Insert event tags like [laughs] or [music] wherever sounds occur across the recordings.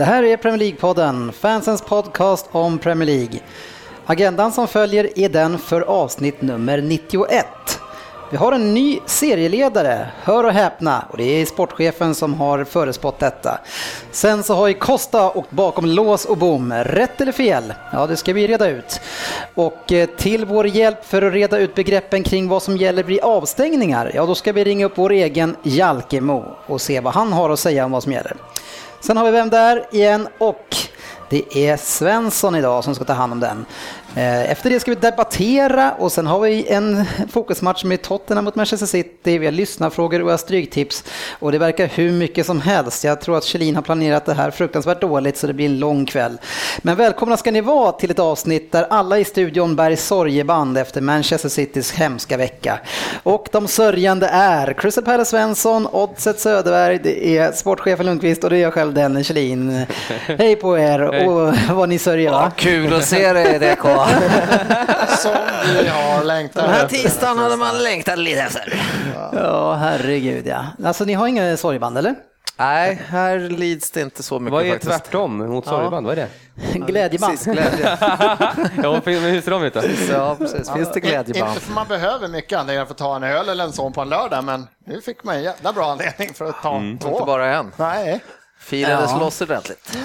Det här är Premier League-podden, fansens podcast om Premier League. Agendan som följer är den för avsnitt nummer 91. Vi har en ny serieledare, hör och häpna, och det är sportchefen som har förespått detta. Sen så har ju Costa åkt bakom lås och bom, rätt eller fel? Ja, det ska vi reda ut. Och eh, till vår hjälp för att reda ut begreppen kring vad som gäller vid avstängningar, ja då ska vi ringa upp vår egen Jalkemo och se vad han har att säga om vad som gäller. Sen har vi Vem där igen och det är Svensson idag som ska ta hand om den. Eh, efter det ska vi debattera och sen har vi en fokusmatch med Tottenham mot Manchester City. Vi har lyssnarfrågor och stryktips och det verkar hur mycket som helst. Jag tror att Kjellin har planerat det här fruktansvärt dåligt så det blir en lång kväll. Men välkomna ska ni vara till ett avsnitt där alla i studion bär sorgeband efter Manchester Citys hemska vecka. Och de sörjande är Crystal Palace Svensson, Oddset Söderberg, det är sportchefen Lundqvist och det är jag själv Dennis Kjellin. Hej på er och vad ni sörjer va? Kul att se dig [laughs] Som vi har längtat Den här tisdagen hade man längtat lite efter. Ja, herregud ja. Alltså ni har inga sorgeband eller? Nej, här lids det inte så mycket Vad är faktiskt. tvärtom mot sorgeband? Vad är det? [laughs] Glädjeband. Precis, glädje. [laughs] Ja, men hur ser de ut då? Ja, precis. Finns det glädjeband? Inte för man behöver mycket anledningar för att ta en öl eller en sån på en lördag, men nu fick man en jävla bra anledning för att ta två. Inte bara en. Nej. Firades Ja. loss ordentligt.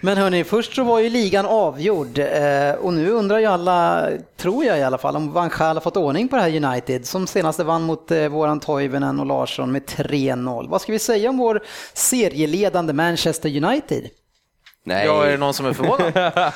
Men hörni, först så var ju ligan avgjord eh, och nu undrar ju alla, tror jag i alla fall, om Van Gaal har fått ordning på det här United som senaste vann mot eh, våran Toivonen och Larsson med 3-0. Vad ska vi säga om vår serieledande Manchester United? Nej, Ja, är det någon som är förvånad? [laughs]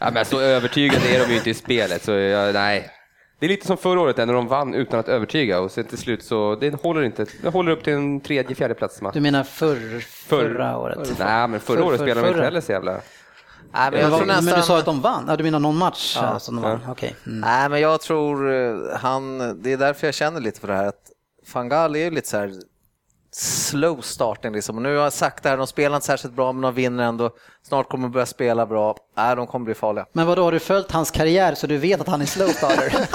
ja, men så övertygande är de ju inte i spelet. Så jag, nej. Det är lite som förra året när de vann utan att övertyga och sen till slut så det håller inte. Det håller upp till en tredje, fjärde plats. Du menar förr, förra året? Nej, men förra För- året för- spelade de inte heller så jävla... Nej, men jag vad- tror men du nästan... sa att de vann? Ja, du menar någon match ja. som de vann? Ja. Okej. Mm. Nej, men jag tror eh, han... Det är därför jag känner lite för det här att van Gaal är ju lite så här slow starting liksom. Och nu har jag sagt det här, de spelar inte särskilt bra men de vinner ändå. Snart kommer de börja spela bra. Nej, de kommer bli farliga. Men vad då har du följt hans karriär så du vet att han är slow starter? [laughs]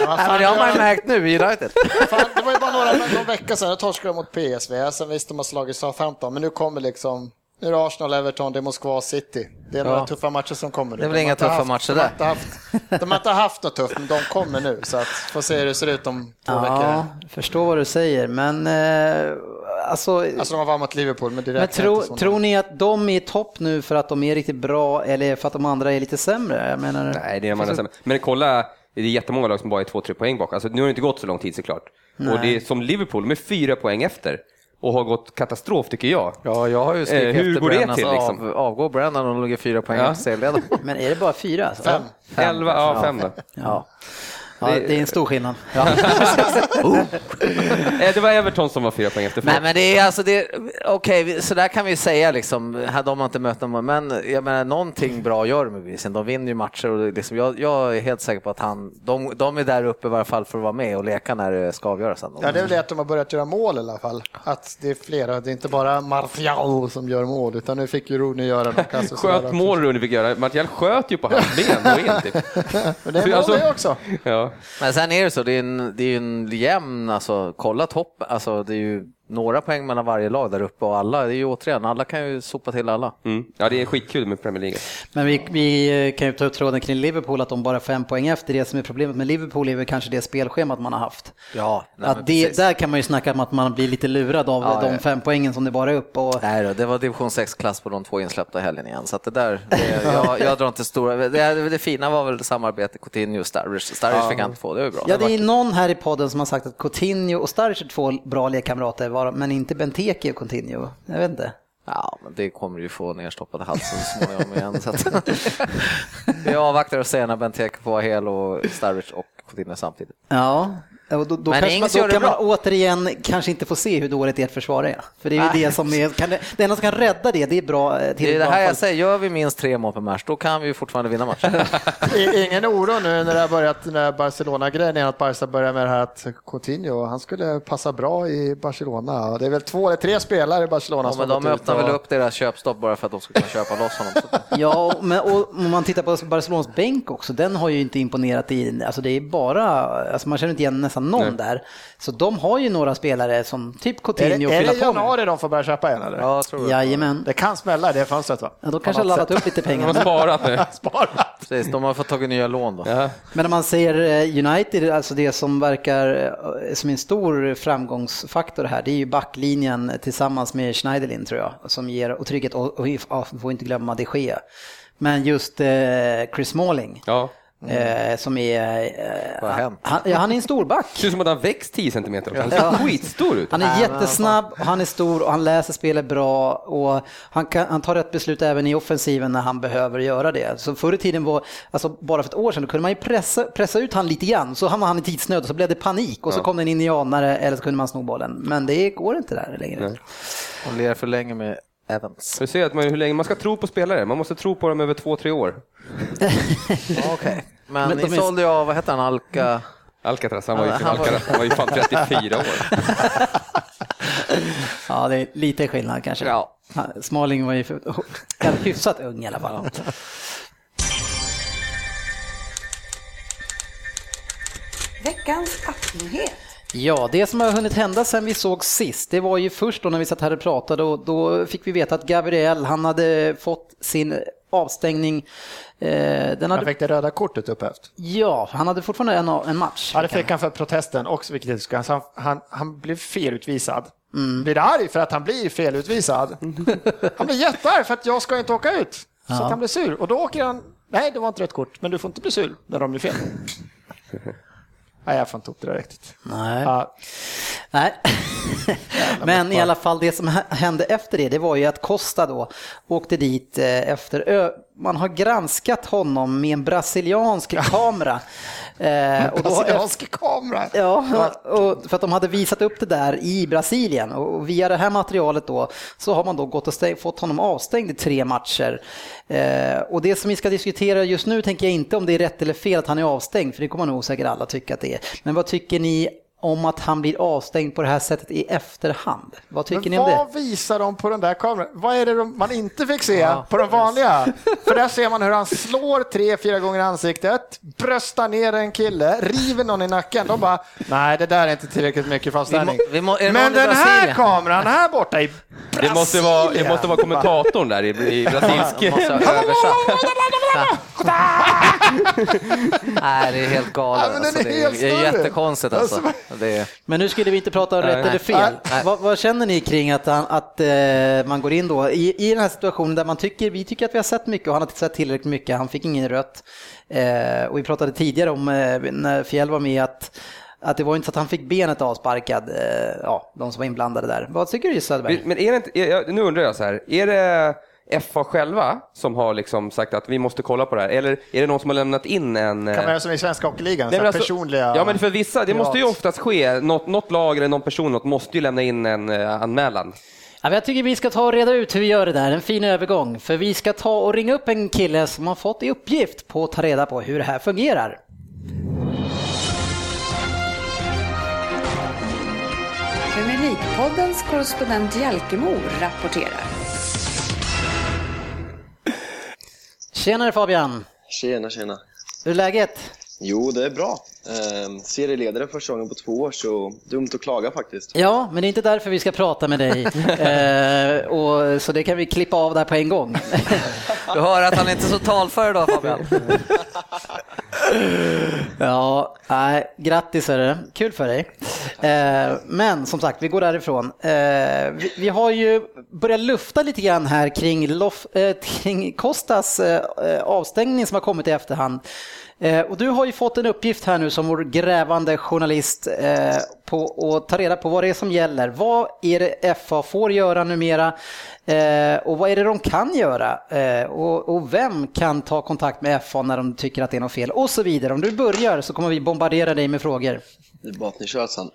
Ja, Nej, men det har man ju märkt nu i United. [laughs] fan, det var ju bara några, några veckor sedan, då torskade de mot PSV, sen visst de har slagit Southampton, men nu kommer liksom Nu är det Arsenal, Everton, det är Moskva City. Det är några Ja. tuffa matcher som kommer nu. Det är väl De inga tuffa haft, matcher de har där. haft, De har inte haft något tufft, men de kommer nu. Så att, får se hur det ser ut om två ja, veckor. förstår vad du säger, men eh, alltså... Alltså de har varit mot Liverpool, men det Men tro, tror ni att de är i topp nu för att de är riktigt bra eller för att de andra är lite sämre? Jag menar, Nej, det är de andra sämre. Men kolla, det är jättemånga lag som bara är två, tre poäng bak. Alltså, nu har det inte gått så lång tid såklart. Och det är som Liverpool med fyra poäng efter och har gått katastrof tycker jag. Ja, jag har ju skrivit Eh, hur efter går det till, liksom? av, avgår Brennan och ligger fyra poäng Ja. efter serieledaren. Men är det bara fyra? Alltså? Fem. Elva, ja, fem då. Ja. Ja, det är en stor skillnad. [laughs] [laughs] Eh, Det var Everton som var fyra poäng efter. Nej men det är alltså det, okej okay, så där kan vi säga liksom, hade de inte mött dem, men jag menar någonting bra gör de bevisligen. De vinner ju matcher och liksom, jag, jag är helt säker på att han, de, de är där uppe i varje fall för att vara med och leka när det ska avgöras. sen. Ja, det är väl det att de har börjat göra mål i alla fall. Att det är flera, det är inte bara Martial som gör mål, utan nu fick ju Rooney göra något. [laughs] Alltså, sådär Sköt mål Rooney fick göra. Martial sköt ju på hans ben och in typ. Men det är mål alltså- det också. Ja. Men sen är det så, det är en, det är en jämn, alltså kolla toppen, alltså det är ju några poäng mellan varje lag där uppe och alla, det är ju återigen, alla kan ju sopa till alla. Mm. ja, det är skitkul med Premier League. Men vi, vi kan ju ta upp tråden kring Liverpool, att de bara är fem poäng efter. Det som är problemet med Liverpool är väl kanske det spelschemat man har haft. Ja, nej, att det, där kan man ju snacka om att man blir lite lurad av Ja, de ja. fem poängen som det bara är upp. Och, Nej då, det var division 6-klass på de två insläppta helgen igen. Så att det där, [laughs] det, jag, jag drar inte stora... Det, det fina var väl samarbete Coutinho och Sturridge. Sturridge fick han få, det var ju bra. Ja, det är någon här i podden som har sagt att Coutinho och Sturridge är två bra lekkamrater, var- men inte Benteke och Coutinho. Jag vet inte. Ja, men det kommer ju få nerstoppade halsen så småningom igen. Så att, [laughs] vi avvaktar och ser när Benteke får vara hel och Sturridge och Coutinho samtidigt. Ja, då, då Men kanske man, då kan man återigen kanske inte få se hur dåligt ert försvar är. För det är ju Nej. det som är, kan, det enda som kan rädda det, det är bra eh, till Det är det här jag säger, gör vi minst tre mål per match, då kan vi ju fortfarande vinna matchen. [laughs] Ingen oro nu när det har börjat, när Barcelona-grejen är att Barca börjar med det här att Coutinho, han skulle passa bra i Barcelona. Det är väl två eller tre spelare i Barcelona Ja, som men de öppnar väl upp deras köpstopp bara för att de ska kunna köpa loss honom. [laughs] Ja, men och om man tittar på Barcelonas bänk också, den har ju inte imponerat i, alltså det är bara, alltså man känner inte igen nästan någon Nej. där. Så de har ju några spelare som typ Är Coutinho det, är det på med. januari de får börja köpa en eller? Ja, jag tror det. Jajamän. Det kan smälla i det fönstret va? Ja, då kanske har laddat upp lite De har pengar. sparat nu. [laughs] Sparat. Precis, de har fått tagit nya lån då. Ja. Men om man ser eh, United, alltså det som verkar eh, som en stor framgångsfaktor här, det är ju backlinjen tillsammans med Schneiderlin tror jag, som ger och trygghet och, och vi får inte glömma de Gea. Men just eh, Chris Smalling, Ja. Eh, som är... Eh, Vad har hänt? han, ja, han är en storback. Ser ut som att han växt 10 centimeter också. Han Ja. ser skitstor ut. Han är jättesnabb, han är stor och han läser spelet bra och han, kan, han tar rätt beslut även i offensiven när han behöver göra det. Så förr i tiden var, alltså bara för ett år sedan, då kunde man ju pressa, pressa ut han lite grann, så hamnade han i tidsnöd och så blev det panik och så Ja. kom det en indianare eller så kunde man sno bollen. Men det går inte där längre. Nej. De ler för länge med Evans. Du ser att man, hur länge man ska tro på spelare. Man måste tro på dem över två, tre år. [laughs] Okej. Men, Men ni är- sålde ju av, vad hette han, Alka? Alcatraz, han var ju, han var- han var ju fan 34 år. [laughs] Ja, det är lite skillnad kanske. Ja. Smalling var ju för, hyfsat ung i alla fall. Veckans appnyhet. Ja, det som har hunnit hända sen vi såg sist, det var ju först då när vi satt här och pratade och då fick vi veta att Gabriel, han hade fått sin avstängning. Eh, den Han hade, fick det röda kortet upphävt. ja, han hade fortfarande en, en match. Ja, det fick han för protesten också, vilket jag ska. Han, han, han blev felutvisad. Mm. Blir arg för att han blir felutvisad. [laughs] Han blir jättearg för att jag ska inte åka ut. Så Ja. att han blir sur. Och då åker han, nej det var inte rätt kort, men du får inte bli sur när de blir fel. [laughs] nej, jag får inte ihop det där riktigt. Nej. Ja, Nej. Men i alla fall det som hä- hände efter det, det var ju att Costa då åkte dit eh, efter. Man har granskat honom med en brasiliansk kamera. [laughs] Eh, och då- brasiliansk kamera. Ja, och för att de hade visat upp det där i Brasilien och via det här materialet då så har man då gått och stäng, fått honom avstängd i tre matcher. Eh, och det som vi ska diskutera just nu tänker jag inte om det är rätt eller fel att han är avstängd, för det kommer nog säkert alla tycka att det är. Men vad tycker ni om att han blir avstängd på det här sättet i efterhand? Vad tycker Men ni om det? vad visar de på den där kameran? Vad är det de, man inte fick se på de vanliga? För där ser man hur han slår tre, fyra gånger i ansiktet, bröstar ner en kille, river någon i nacken. De bara, nej det där är inte tillräckligt mycket för avstängning. Vi må- vi må- är det Men den här Brasilien? kameran här borta i Det måste vara, det måste vara kommentatorn där i, i [laughs] brasilsk. Nej, det är helt galet. Ja, alltså, det, är, helt det är jättekonstigt alltså. Alltså, Det Men nu skulle vi inte prata om rätt eller fel. Vad, vad känner ni kring att, han, att eh, man går in då i, i den här situationen där man tycker, vi tycker att vi har sett mycket och han har inte sett tillräckligt mycket, han fick ingen rött. Eh, och vi pratade tidigare om eh, när Fjäll var med att att det var inte så att han fick benet avsparkad, eh, ja, de som var inblandade där. Vad tycker du Söderberg? Men är det inte, är- nu undrar jag så här, är det FA själva som har liksom sagt att vi måste kolla på det här? Eller är det någon som har lämnat in en... kan man göra som i Svenska Hockeyligan, alltså- personliga... Ja men för vissa, det privat. måste ju oftast ske, något, något lag eller någon person något måste ju lämna in en eh, anmälan. Ja, jag tycker vi ska ta och reda ut hur vi gör det där, en fin övergång. För vi ska ta och ringa upp en kille som har fått i uppgift på att ta reda på hur det här fungerar. Premier League-poddens korrespondent Jalkemo rapporterar. Tjenare Fabian! Tjena, tjena. Hur är läget? Jo, det är bra. Eh, serieledare första gången på två år, så dumt att klaga faktiskt. Ja, men det är inte därför vi ska prata med dig. [laughs] eh, och, så det kan vi klippa av där på en gång. du hör att han är inte är så talför idag Fabian. [laughs] ja, nej, grattis det. Kul för dig. Eh, men som sagt, vi går därifrån. Eh, vi, vi har ju börjat lufta lite grann här kring, Lof, eh, kring Kostas eh, eh, avstängning som har kommit i efterhand. Eh, och du har ju fått en uppgift här nu som vår grävande journalist eh, på att ta reda på vad det är som gäller. Vad är det FA får göra numera eh, och vad är det de kan göra? Eh, och, och vem kan ta kontakt med FA när de tycker att det är något fel och så vidare. Om du börjar så kommer vi bombardera dig med frågor. Det är bara att ni kör sen.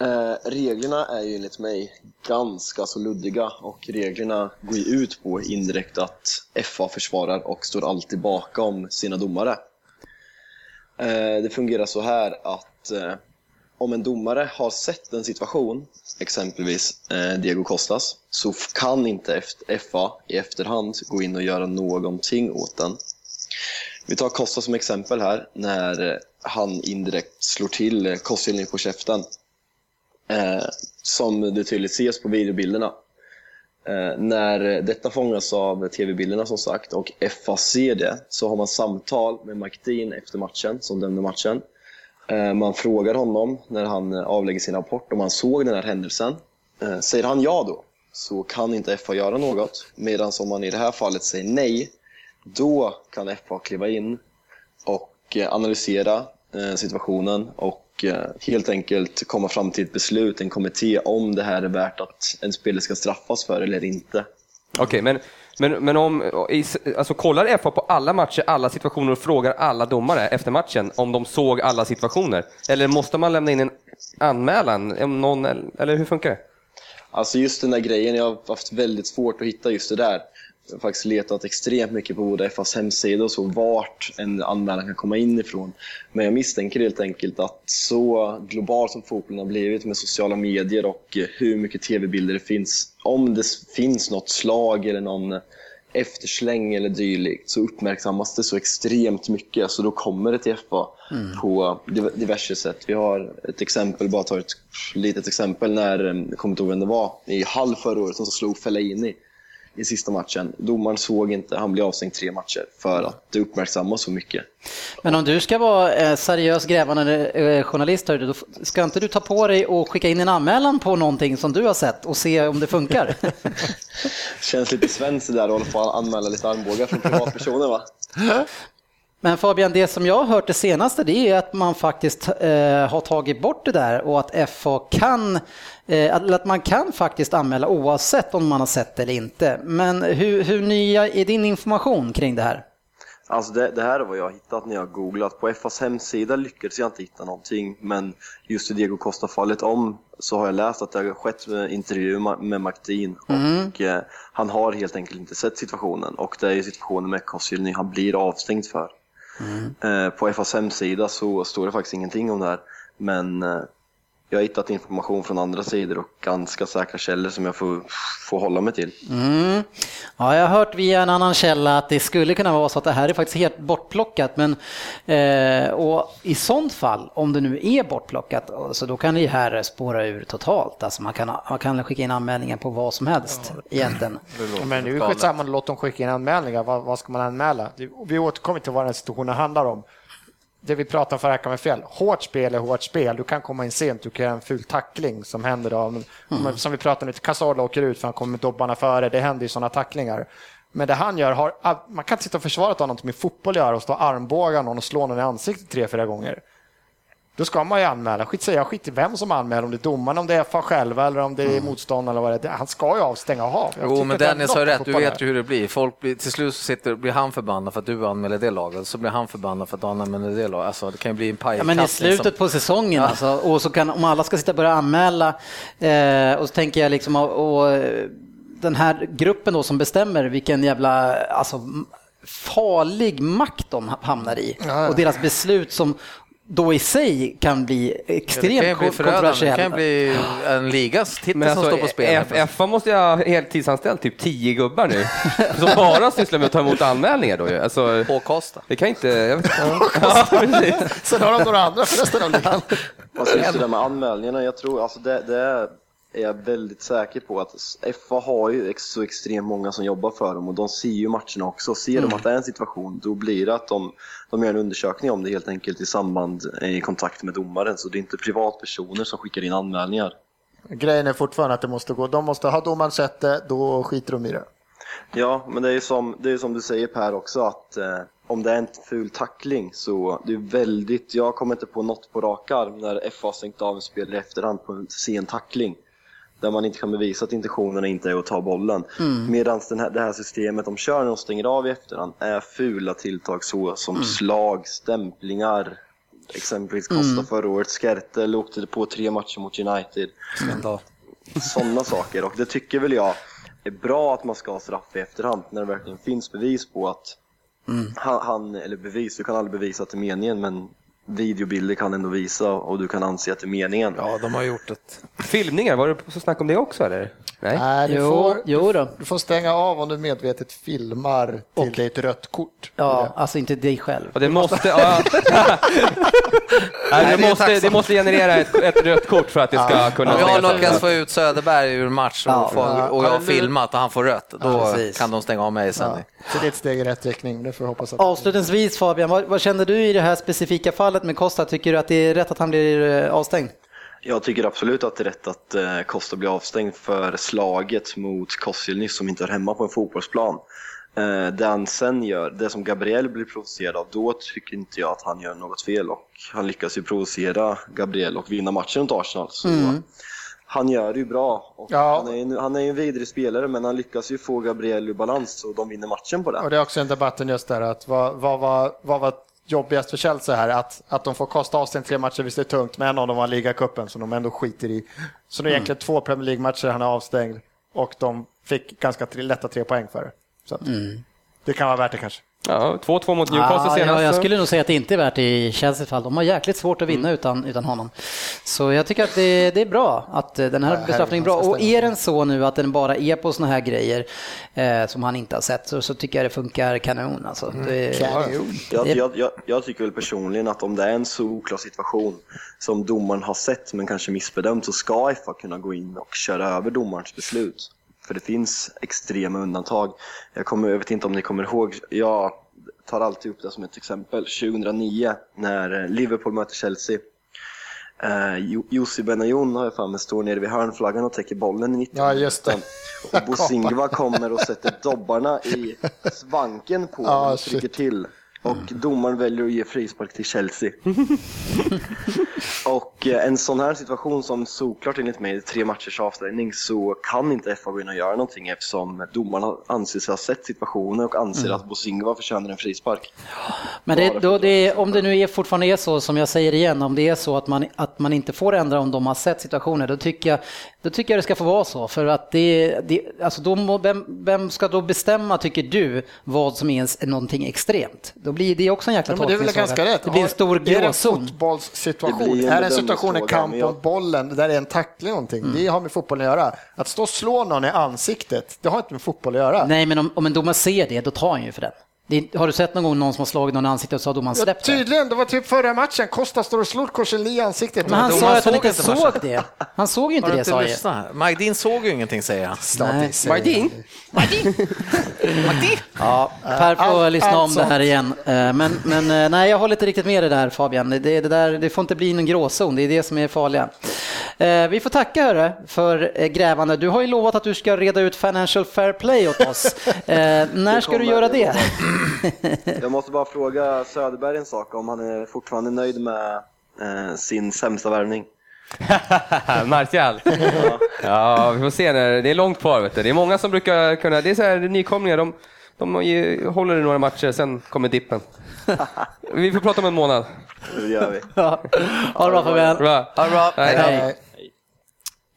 Eh, reglerna är ju enligt mig ganska så luddiga och reglerna går ju ut på indirekt att FA försvarar och står alltid bakom sina domare. Eh, det fungerar så här att eh, om en domare har sett en situation, exempelvis eh, Diego Costas, så kan inte FA i efterhand gå in och göra någonting åt den. Vi tar Costa som exempel här, när han indirekt slår till Koscielny på käften. Som det tydligt ses på videobilderna. Eh, när detta fångas av tv-bilderna som sagt och FA ser det så har man samtal med Mike efter matchen, som dömde matchen. Eh, man frågar honom när han eh, avlägger sin rapport om han såg den här händelsen. Säger han ja då, så kan inte FA göra något. Medan om man i det här fallet säger nej, då kan FA kliva in och analysera situationen och Eh, helt enkelt komma fram till ett beslut, en kommitté, om det här är värt att en spelare ska straffas för eller inte. Okej, okay, men, men, men om, alltså kollar FA på alla matcher, alla situationer och frågar alla domare efter matchen om de såg alla situationer? Eller måste man lämna in en anmälan? Om någon, eller hur funkar det? Alltså just den där grejen, jag har haft väldigt svårt att hitta just det där. Faktiskt letat extremt mycket på både FAs hemsida och så, vart en anmälan kan komma in ifrån. Men jag misstänker helt enkelt att så global som fotbollen har blivit med sociala medier och hur mycket tv-bilder det finns, om det finns något slag eller någon eftersläng eller dylikt så uppmärksammas det så extremt mycket så då kommer det till FA mm. på diverse sätt. Vi har ett exempel, bara ta ett litet exempel när, jag kommer inte ihåg vem det var, i Hall förra året som slog Fellaini i sista matchen. Domaren såg inte, han blev avstängd tre matcher för att det uppmärksammas så mycket. Men om du ska vara eh, seriös grävande eh, journalist, då ska inte du ta på dig och skicka in en anmälan på någonting som du har sett och se om det funkar? [laughs] Känns lite svenskt där att hålla på att anmäla lite armbågar från privatpersoner va? [laughs] Men Fabian, det som jag har hört det senaste det är att man faktiskt eh, har tagit bort det där och att FA kan, eh, att man kan faktiskt anmäla oavsett om man har sett det eller inte. Men hur, hur nya är din information kring det här? Alltså det, det, här är vad jag har hittat när jag har googlat. På FAs hemsida lyckades jag inte hitta någonting, men just i Diego Costa-fallet om så har jag läst att det har skett intervju med Martin mm. och eh, han har helt enkelt inte sett situationen och det är situationen med Koscielny han blir avstängd för. Mm. Eh, på FAs hemsida så står det faktiskt ingenting om det här. Men eh, jag har hittat information från andra sidor och ganska säkra källor som jag får, får hålla mig till. Mm. Ja, jag har hört via en annan källa att det skulle kunna vara så att det här är faktiskt helt bortplockat. Men, eh, och I sånt fall, om det nu är bortplockat, så då kan det här spåra ur totalt. Alltså man, kan, man kan skicka in anmälningar på vad som helst ja. egentligen. Men nu är det skitsamma, låt dem skicka in anmälningar. Vad, vad ska man anmäla? Vi återkommer till vad den här situationen handlar om det vi pratar om förra veckan med fel. Hårt spel är hårt spel. Du kan komma in sent, du kan göra en ful tackling som händer då. Mm. Som vi pratade om lite, Cazorla åker ut för han kommer med dobbarna före. Det händer ju sådana tacklingar. Men det han gör, har, man kan inte sitta och försvara att ha något med fotboll att göra och stå armbåga någon och slå någon i ansiktet tre, fyra gånger. Då ska man ju anmäla. Skit jag skit i vem som anmäler, om det är domaren, om det är FA själva eller om det är mm. motståndaren eller vad det är. Han ska ju avstänga och ha. Jo, men Dennis har rätt. Du vet ju hur det blir. Folk blir, till slut sitter, blir han förbannad för att du anmäler det laget, så blir han förbannad för att du anmäler det laget. Alltså, det kan ju bli en pajkastning. Ja, men i slutet som... på säsongen, ja. alltså, och så kan, om alla ska sitta och börja anmäla, eh, och så tänker jag liksom, och, och, den här gruppen då som bestämmer vilken jävla, alltså, farlig makt de hamnar i ja, ja. och deras beslut som då i sig kan bli extremt ja, kontroversiell. Det kan bli en ligas titel alltså, som står på spel. FA måste ju ha heltidsanställt typ tio gubbar nu [laughs] som bara sysslar med att ta emot anmälningar. Då, alltså, Påkosta. Det kan inte... Jag vet, [laughs] ja, Sen har de några andra för resten av ligan. Det där med anmälningarna, jag tror alltså det, det är är jag väldigt säker på att FA har ju så extremt många som jobbar för dem och de ser ju matcherna också. Ser mm. de att det är en situation, då blir det att de, de gör en undersökning om det helt enkelt i samband, i kontakt med domaren. Så det är inte privatpersoner som skickar in anmälningar. Grejen är fortfarande att det måste gå, de måste, ha domaren sett det, då skiter de i det. Ja, men det är ju som, det är som du säger Per också att eh, om det är en ful tackling så det är väldigt, jag kommer inte på något på rak arm när FA stängt av en spelare i efterhand på en sen tackling där man inte kan bevisa att intentionerna inte är att ta bollen. Mm. Medan det här systemet de kör när de stänger av i efterhand är fula tilltag så som mm. slag, stämplingar, Exempelvis Costa förra året, Skertel åkte på tre matcher mot United. Sådana saker. Och det tycker väl jag är bra att man ska ha straff i efterhand när det verkligen finns bevis på att han, han, eller bevis, du kan aldrig bevisa att det är meningen men videobilder kan ändå visa och du kan anse att det är meningen. Ja, de har gjort ett... Filmningar, var det så snack om det också eller? Nej? Nej, du, Jo, får, jo då. du får stänga av om du medvetet filmar till dig ett rött kort. Ja, alltså inte dig själv. Och det måste... Ja. [laughs] Nej, det, måste det måste generera ett, ett rött kort för att det ska kunna Om vi har stängas av. lyckats få ut Söderberg ur match och, Ja. få, och jag har Ja. filmat och han får rött, då kan de stänga av mig sen. Ja, så det är ett steg i rätt riktning. Det får vi hoppas att Avslutningsvis Fabian, vad, vad kände du i det här specifika fallet med Costa? Tycker du att det är rätt att han blir eh, avstängd? Jag tycker absolut att det är rätt att eh, Costa blir avstängd för slaget mot Koscielny som inte är hemma på en fotbollsplan. Eh, det han sen gör, det som Gabriel blir provocerad av, då tycker inte jag att han gör något fel och han lyckas ju provocera Gabriel och vinna matchen mot Arsenal. Så Han gör det ju bra. Ja. han, är ju, han är en vidrig spelare men han lyckas ju få Gabriel ur balans och de vinner matchen på det. Och det är också en debatten just där att vad, vad, vad, vad var jobbigast för Chelsea här? Att, att de får kosta avstängd tre matcher, visst det är tungt, men en av dem var ligacupen som de ändå skiter i. Så det är egentligen två Premier League-matcher han är avstängd och de fick ganska tre, lätta tre poäng för det. Så att, Det kan vara värt det kanske. Ja, 2-2 mot Newcastle Ah, senast. ja, jag skulle nog säga att det inte är värt det i Chelseas fall. De har jäkligt svårt att vinna utan, utan honom. Så jag tycker att det, det är bra att eh, den här Ja, bestraffningen är bra. Och är den så nu att den bara är på såna här grejer eh, som han inte har sett så, så tycker jag det funkar kanon. Alltså. Det, Jag, Det- jag, jag, jag tycker väl personligen att om det är en så oklar situation som domaren har sett men kanske missbedömt så ska FA kunna gå in och köra över domarens beslut. För det finns extrema undantag. Jag, kommer, jag vet inte om ni kommer ihåg, jag tar alltid upp det som ett exempel. 2009 när Liverpool möter Chelsea. Eh, Jussi Benayoun har jag för mig står nere vid hörnflaggan och täcker bollen i 90 Ja, just det. Och Bosingva [laughs] kommer och sätter dobbarna i svanken på honom och trycker till. Och domaren väljer att ge frispark till Chelsea. [laughs] och eh, en sån här situation som såklart enligt mig är tre matchers avstängning så kan inte FA gå in och göra någonting eftersom domaren anser sig ha sett situationen och anser att Bosingva förtjänar en frispark. Men det, då det, om det nu är, fortfarande är så, som jag säger igen, om det är så att man, att man inte får ändra om de har sett situationer, då tycker jag, då tycker jag det ska få vara så. För att det, det, alltså då vem, vem ska då bestämma, tycker du, vad som är någonting extremt? Då blir det också en jäkla Ja, det är väl ganska rätt. Det blir en stor Är det en gråzon. Det fotbollssituation? en Är det en situation, en bedömningsfråga, kamp om bollen, där det är en tackling någonting? Det har med fotboll att göra. Att stå och slå någon i ansiktet, det har inte med fotboll att göra. Nej, men om, om en domare ser det, då tar han ju för den. Det, har du sett någon gång någon som har slagit någon i ansiktet och så har domaren Ja, släppt det? tydligen, det var typ förra matchen. Costa står och slår Korselny i ansiktet. Men han domaren sa att han såg inte såg matchen. det. Han såg ju inte det, sa jag. Magdin såg ju ingenting säger han. Nej. Mardin? [laughs] Ja, Per får allt- lyssna allt om det här sånt. igen. Eh, Men, men eh, nej, jag håller inte riktigt med det där Fabian. Det, det, där, det får inte bli någon gråzon, det är det som är farliga. Eh, Vi får tacka hörru för grävande. Du har ju lovat att du ska reda ut Financial Fair Play åt oss. [laughs] När ska du göra det det? [laughs] Jag måste bara fråga Söderberg en sak, om han är fortfarande nöjd med eh, sin sämsta värvning. [laughs] Martial. Ja, vi får se. När, det är långt kvar. Vet du. Det är många som brukar kunna... Det är så här nykomlingar. De, de håller i några matcher, sen kommer dippen. [laughs] Vi får prata om en månad. Det gör vi. Ja. Ha det bra Fabian. Ha det bra. Hej. Hej.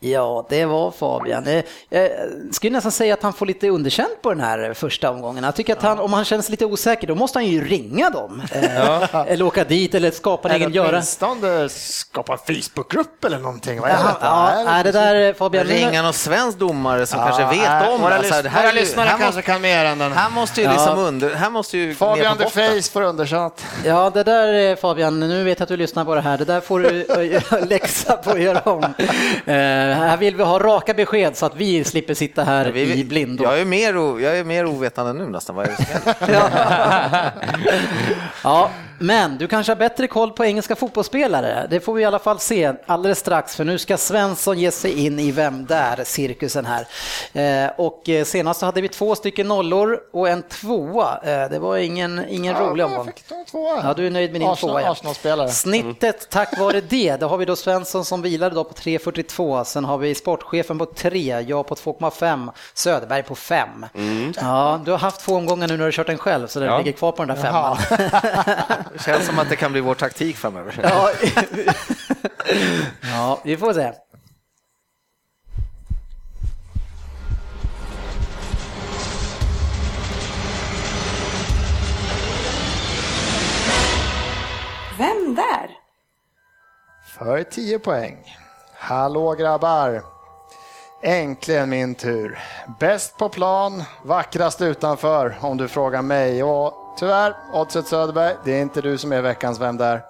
Ja, det var Fabian. Eh, Jag skulle nästan säga att han får lite underkänt på den här första omgången. Jag tycker att han, om han känner sig lite osäker, då måste han ju ringa dem. Eh, Eller åka dit eller skapa en egen Eller göra. åtminstone skapa en Facebookgrupp eller någonting. Vad är Ja, detta? ja, Är det där Fabian. Ringa någon svensk domare som kanske vet nej, om. Våra, Alltså, det här våra är ju- lyssnare här kanske måste- kan mer än den. Här måste ju Ja. liksom under, här måste ju Fabian the. Face får underkänt. Ja, det där eh, Fabian, nu vet jag att du lyssnar på det här. Det där får du eh, [laughs] läxa på att göra om. Här vill vi ha raka besked så att vi slipper sitta här Vi- i blindo. Jag är, mer jag är mer ovetande nu nästan. Vad det som [laughs] händer? Ja, men du kanske har bättre koll på engelska fotbollsspelare. Det får vi i alla fall se alldeles strax, för nu ska Svensson ge sig in i Vem där-cirkusen här. Eh, och eh, senast hade vi två stycken nollor och en tvåa. Eh, det var ingen, ingen rolig omgång. Ja, du är nöjd med din Arsenal- tvåa. ja. Snittet tack vare det, då har vi då Svensson som vilade då på 3.42, sen har vi sportchefen på 3, jag på 2,5, Söderberg på 5. Ja, du har haft två omgångar nu när du har kört den själv så det Ja. ligger kvar på den där femman. [laughs] Känns som att det kan bli vår taktik framöver. Ja, [laughs] ja vi får se. Vem där? För 10 poäng. Hallå grabbar! Äntligen min tur. Bäst på plan, vackrast utanför om du frågar mig. Och tyvärr, Oddset Söderberg, det är inte du som är veckans Vem där?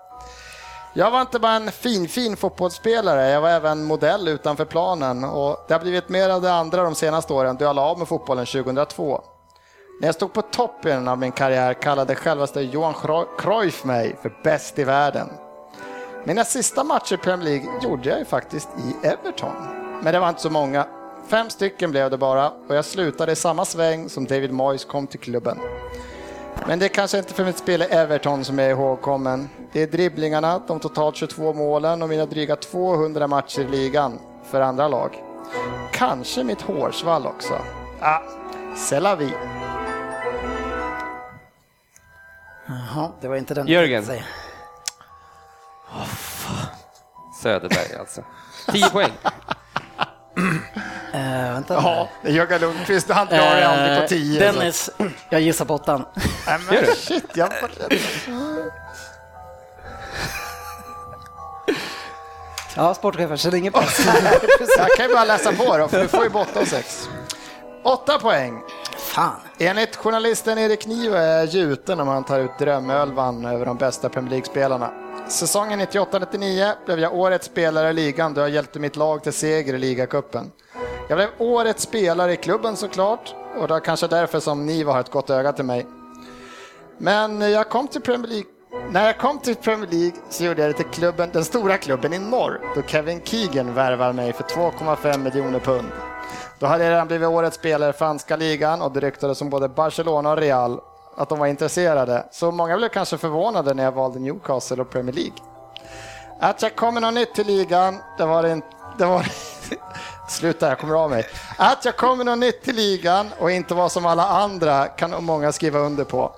Jag var inte bara en fin, fin fotbollsspelare, jag var även modell utanför planen och det har blivit mer av det andra de senaste åren då jag la av med fotbollen 2002. När jag stod på toppen av min karriär kallade självaste Johan Cruyff mig för bäst i världen. Mina sista matcher i Premier League gjorde jag ju faktiskt i Everton. Men det var inte så många. Fem stycken blev det bara och jag slutade i samma sväng som David Moyes kom till klubben. Men det är kanske inte för mitt spel i Everton som jag är ihågkommen. Det är dribblingarna, de totalt 22 målen och mina dryga 200 matcher i ligan för andra lag. Kanske mitt hårsvall också. Ah, c'est vie. Jaha, det var inte den Jörgen. Säg. Söderberg alltså. 10 poäng. Eh, vänta. Ja, det är Jörgen Lundqvist, han drar det aldrig på 10. Dennis, jag gissar på åttan. Nej, men shit, jag var rädd. Ja, sportchefen, känner ingen press. Jag kan ju bara läsa på då, för du får ju på 8 och 6. 8 poäng. Fan. Enligt journalisten Erik Niva är gjuten när man tar ut drömölvan över de bästa Premier League-spelarna. Säsongen 98-99 blev jag årets spelare i ligan då jag hjälpte mitt lag till seger i ligacupen. Jag blev årets spelare i klubben såklart och det var kanske därför som ni har ett gott öga till mig. Men jag kom till Premier League när jag kom till Premier League så gjorde jag det till klubben, den stora klubben i norr då Kevin Keegan värvade mig för 2,5 miljoner pund. Då hade jag redan blivit årets spelare i franska ligan och det ryktades om både Barcelona och Real att de var intresserade. Så många blev kanske förvånade när jag valde Newcastle och Premier League. Att jag kommer något nytt till ligan, det var inte... Det var, [laughs] Sluta, jag kommer av mig. Att jag kommer något nytt till ligan och inte var som alla andra kan många skriva under på.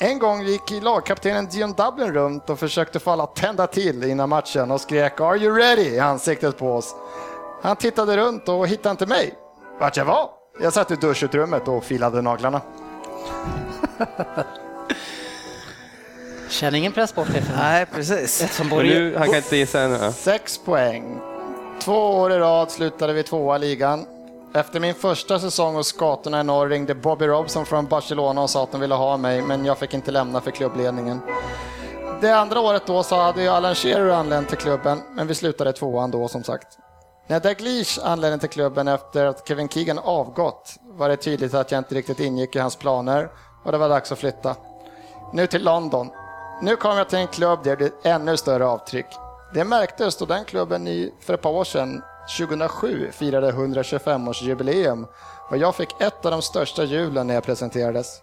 En gång gick lagkaptenen Dion Dublin runt och försökte få alla tända till innan matchen och skrek “Are you ready?” i ansiktet på oss. Han tittade runt och hittade inte mig. Vart jag var? Jag satt i duschutrymmet och filade naglarna. Känner ingen press, sportchefen. Nej, precis. Som både... nu, han kan inte gissa ännu. Sex poäng. Två år i rad slutade vi tvåa i ligan. Efter min första säsong hos Skatorna i norr ringde Bobby Robson från Barcelona och sa att de ville ha mig, men jag fick inte lämna för klubbledningen. Det andra året då så hade ju Alan Shearer anlänt till klubben, men vi slutade tvåan då som sagt. När Dalglish anlände till klubben efter att Kevin Keegan avgått var det tydligt att jag inte riktigt ingick i hans planer och det var dags att flytta. Nu till London. Nu kom jag till en klubb där det blir ännu större avtryck. Det märktes då den klubben i, för ett par år sedan, 2007, firade 125-årsjubileum och jag fick ett av de största julen när jag presenterades.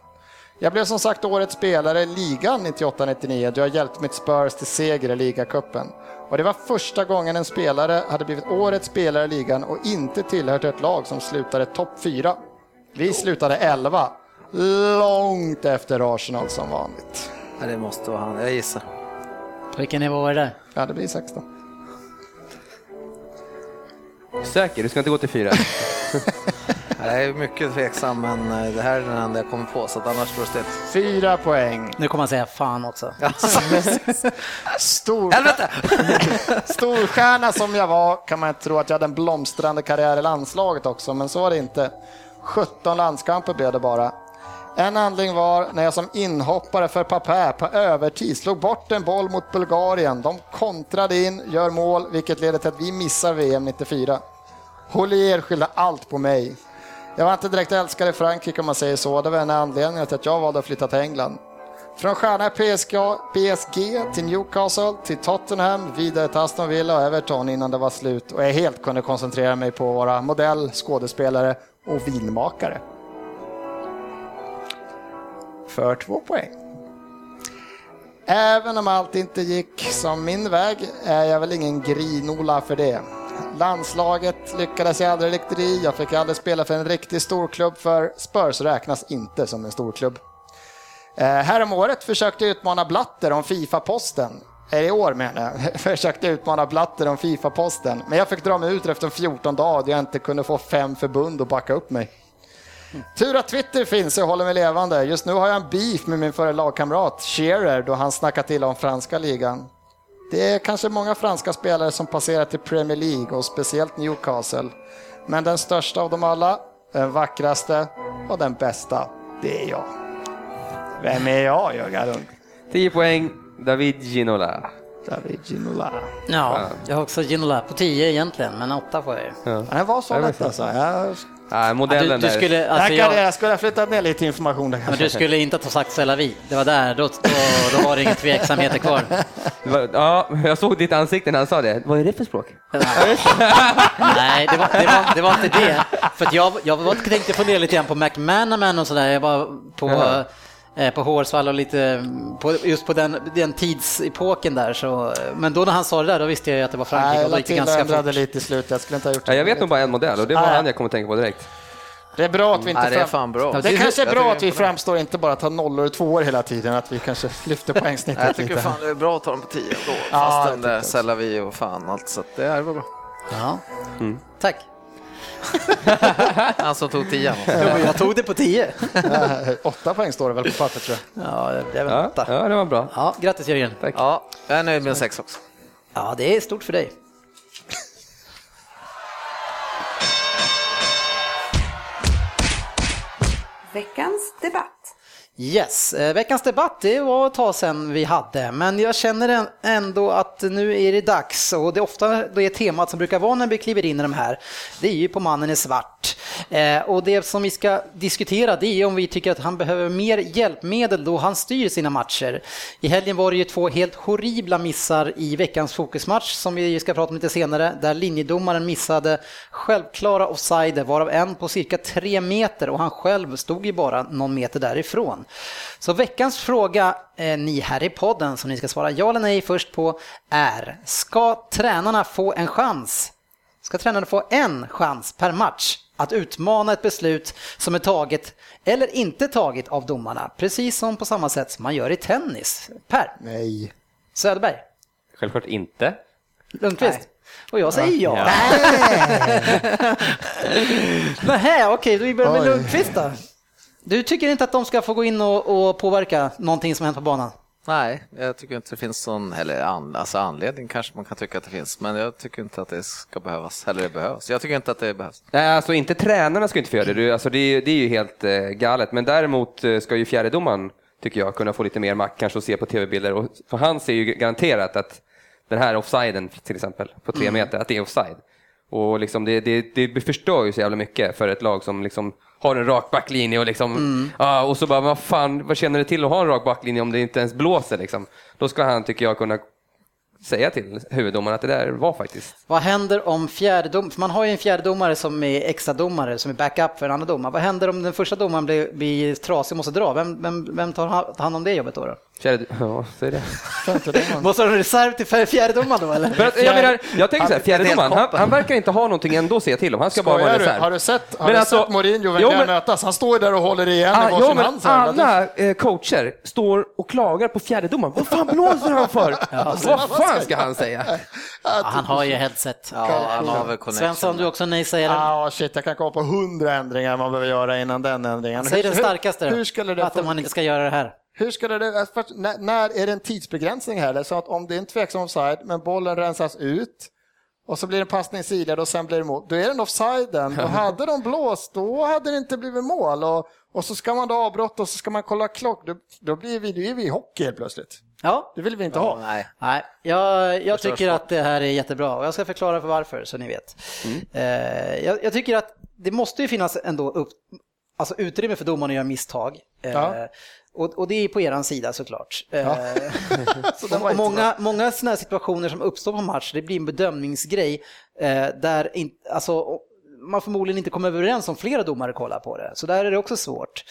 Jag blev som sagt årets spelare i ligan 98-99 då jag hjälpte mitt Spurs till seger i ligacupen. Och det var första gången en spelare hade blivit årets spelare i ligan och inte tillhört ett lag som slutade topp 4. Vi slutade 11, långt efter Arsenal som vanligt. Ja, det måste vara han, jag gissar. Vilken nivå är det? Ja, det blir 16. Säker, du ska inte gå till fyra. [laughs] Jag är mycket tveksam, men eh, det här är den enda jag kommer på, så att annars står det still. Fyra poäng. Nu kommer han säga fan också. [laughs] Stor... Helvete! [laughs] Storstjärna som jag var kan man tro att jag hade en blomstrande karriär i landslaget också, men så var det inte. 17 landskamper blev det bara. En handling var när jag som inhoppare för Papä på övertid slog bort en boll mot Bulgarien. De kontrade in, gör mål, vilket leder till att vi missar VM 94. Hollier skyllde allt på mig. Jag var inte direkt älskad i Frankrike om man säger så. Det var en anledning till att jag valde att flytta till England. Från stjärna i PSG, PSG till Newcastle, till Tottenham, vidare till Aston Villa och Everton innan det var slut och jag helt kunde koncentrera mig på att vara modell, skådespelare och vinmakare. För två poäng. Även om allt inte gick som min väg är jag väl ingen grinola för det. Landslaget lyckades jag aldrig riktigt i. Jag fick aldrig spela för en riktig storklubb för Spurs räknas inte som en storklubb. Eh, häromåret försökte jag utmana Blatter om Fifa-posten. I år menar jag. [laughs] Försökte utmana Blatter om Fifa-posten. Men jag fick dra mig ut efter 14 dagar då jag inte kunde få fem förbund att backa upp mig. Tur att Twitter finns jag håller mig levande. Just nu har jag en beef med min före lagkamrat Shearer då han snackar till om franska ligan. Det är kanske många franska spelare som passerar till Premier League och speciellt Newcastle. Men den största av dem alla, den vackraste och den bästa, det är jag. Vem är jag, Jörgen Lund? 10 poäng, David Ginola. David Ginola. Ja, jag har också Ginola på 10 egentligen, men 8 får jag ju. Ja. Det var så lätt alltså. Jag, Nej, Du, modellen du där. skulle, alltså jag, jag, jag skulle ha flyttat ner lite information där men kanske. du skulle inte ha sagt Selavi. Det var där, då, då, då var det inga tveksamheter kvar. [laughs] Var- Ja, jag såg ditt ansikte när han sa det. Vad är det för språk? Nej, det var, det var, det var inte det. För att jag, jag var, tänkte fundera lite grann på McManaman och sådär. Jag var på, Ja. Eh, på Hårsvall och lite på, just på den, den tidsepoken där. Så, men då när han sa det där, då visste jag ju att det var Frankrike Nej, och då gick det ganska ändrade fort. lite i slutet. Jag skulle inte ha gjort Ja, jag vet nog bara en modell och det var han jag kom att tänka på direkt. Det är bra att vi inte Nej, det är fan bra. Det kanske är bra att vi det är framstår inte bara att ha nollor och tvåor hela tiden, att vi kanske lyfter [laughs] poängsnittet Jag tycker lite. fan det är bra att ta dem på 10 ändå. Ja, Fast den där. Selavi och fan allt. Så det här var bra. Ja. Tack. [laughs] Han som tog 10. Jo, men jag tog det på 10. Eh, [laughs] Åtta poäng står det väl på pappret tror jag. Ja, det en Ja, åtta. ja, det var bra. Ja, grattis Jörgen. Ja, jag är nöjd med en 6 också. Ja, det är stort för dig. Veckans debatt. Yes, eh, veckans debatt det var ett tag sedan vi hade, men jag känner ändå att nu är det dags och det är ofta det temat som brukar vara när vi kliver in i de här, det är ju på mannen i svart. Eh, och det som vi ska diskutera det är om vi tycker att han behöver mer hjälpmedel då han styr sina matcher. I helgen var det ju två helt horribla missar i veckans fokusmatch som vi ska prata om lite senare, där linjedomaren missade självklara offsider, varav en på cirka tre meter och han själv stod ju bara någon meter därifrån. Så veckans fråga, eh, ni här i podden som ni ska svara ja eller nej först på, är ska tränarna få en chans? Ska tränarna få en chans per match att utmana ett beslut som är taget eller inte taget av domarna, precis som på samma sätt som man gör i tennis? Per Nej. Söderberg, Självklart inte. Lundqvist. Och jag säger ja. Nähä, [laughs] okej, då börjar vi med Oj. Lundqvist då. Du tycker inte att de ska få gå in och, och påverka någonting som hänt på banan? Nej, jag tycker inte det finns någon, eller an, alltså anledning kanske man kan tycka att det finns, men jag tycker inte att det ska behövas, eller det behövs. Jag tycker inte att det behövs. Nej, alltså inte tränarna ska inte få göra det. Du, Alltså, det, är, det är ju helt eh, galet. Men däremot eh, ska ju fjärdedomaren, tycker jag, kunna få lite mer makt kanske och se på tv-bilder. Och för han ser ju garanterat att den här offsiden till exempel, på tre meter, att det är offside. Och liksom det, det, det förstör ju så jävla mycket för ett lag som liksom har en rak backlinje och liksom, ja, och så bara, vad fan, vad känner det till att ha en rak backlinje om det inte ens blåser liksom? Då ska han, tycker jag, kunna säga till huvuddomaren att det där var faktiskt Vad händer om fjärdedom, för man har ju en fjärdedomare som är extradomare, som är backup för en annan domare. Vad händer om den första domaren blir, blir trasig och måste dra? Vem, vem, vem tar hand om det jobbet då? då? Fjärde, ja, så är det. Måste ha en reserv till fjärdedomaren då eller? För att, jag, menar, jag tänker så här, fjärdedomaren, han, han verkar inte ha någonting ändå att säga till om. Han ska bara vara Skojar en du? reserv. Har du sett, har Men du alltså- sett Mourinho och Jo, men- mötas? Han står ju där och håller igen Ah, med ja, varsin men hand. alla eh, coacher står och klagar på fjärdedomaren. Vad fan blåser han för? Vad fan ska han säga? Ja, han har ju headset. Ja, han har väl connection. Svensson, du också nej säger Ah, shit, jag kan komma på hundra ändringar man behöver göra innan den ändringen. Säg den starkaste Hur skulle det att man inte ska göra det här. Hur skulle det, när, när är det en tidsbegränsning här? Så att om det är en tveksam offside, men bollen rensas ut och så blir det en passning sidled och sen blir det mål, då är den offsiden. Då [laughs] hade de blåst, då hade det inte blivit mål. Och, och så ska man då avbrott och så ska man kolla klock, då, då blir vi, då är vi i hockey helt plötsligt. Ja, Det vill vi inte Ja, ha. nej. Nej, jag, jag tycker att det här är jättebra och jag ska förklara för varför så ni vet. Eh, jag, jag tycker att det måste ju finnas ändå upp, alltså utrymme för domaren att göra misstag. Eh, Ja. Och, och det är på eran sida såklart. Eh, [laughs] Så och många, många sådana här situationer som uppstår på match, det blir en bedömningsgrej eh, där in, alltså, man förmodligen inte kommer överens om flera domare kollar på det. Så där är det också svårt.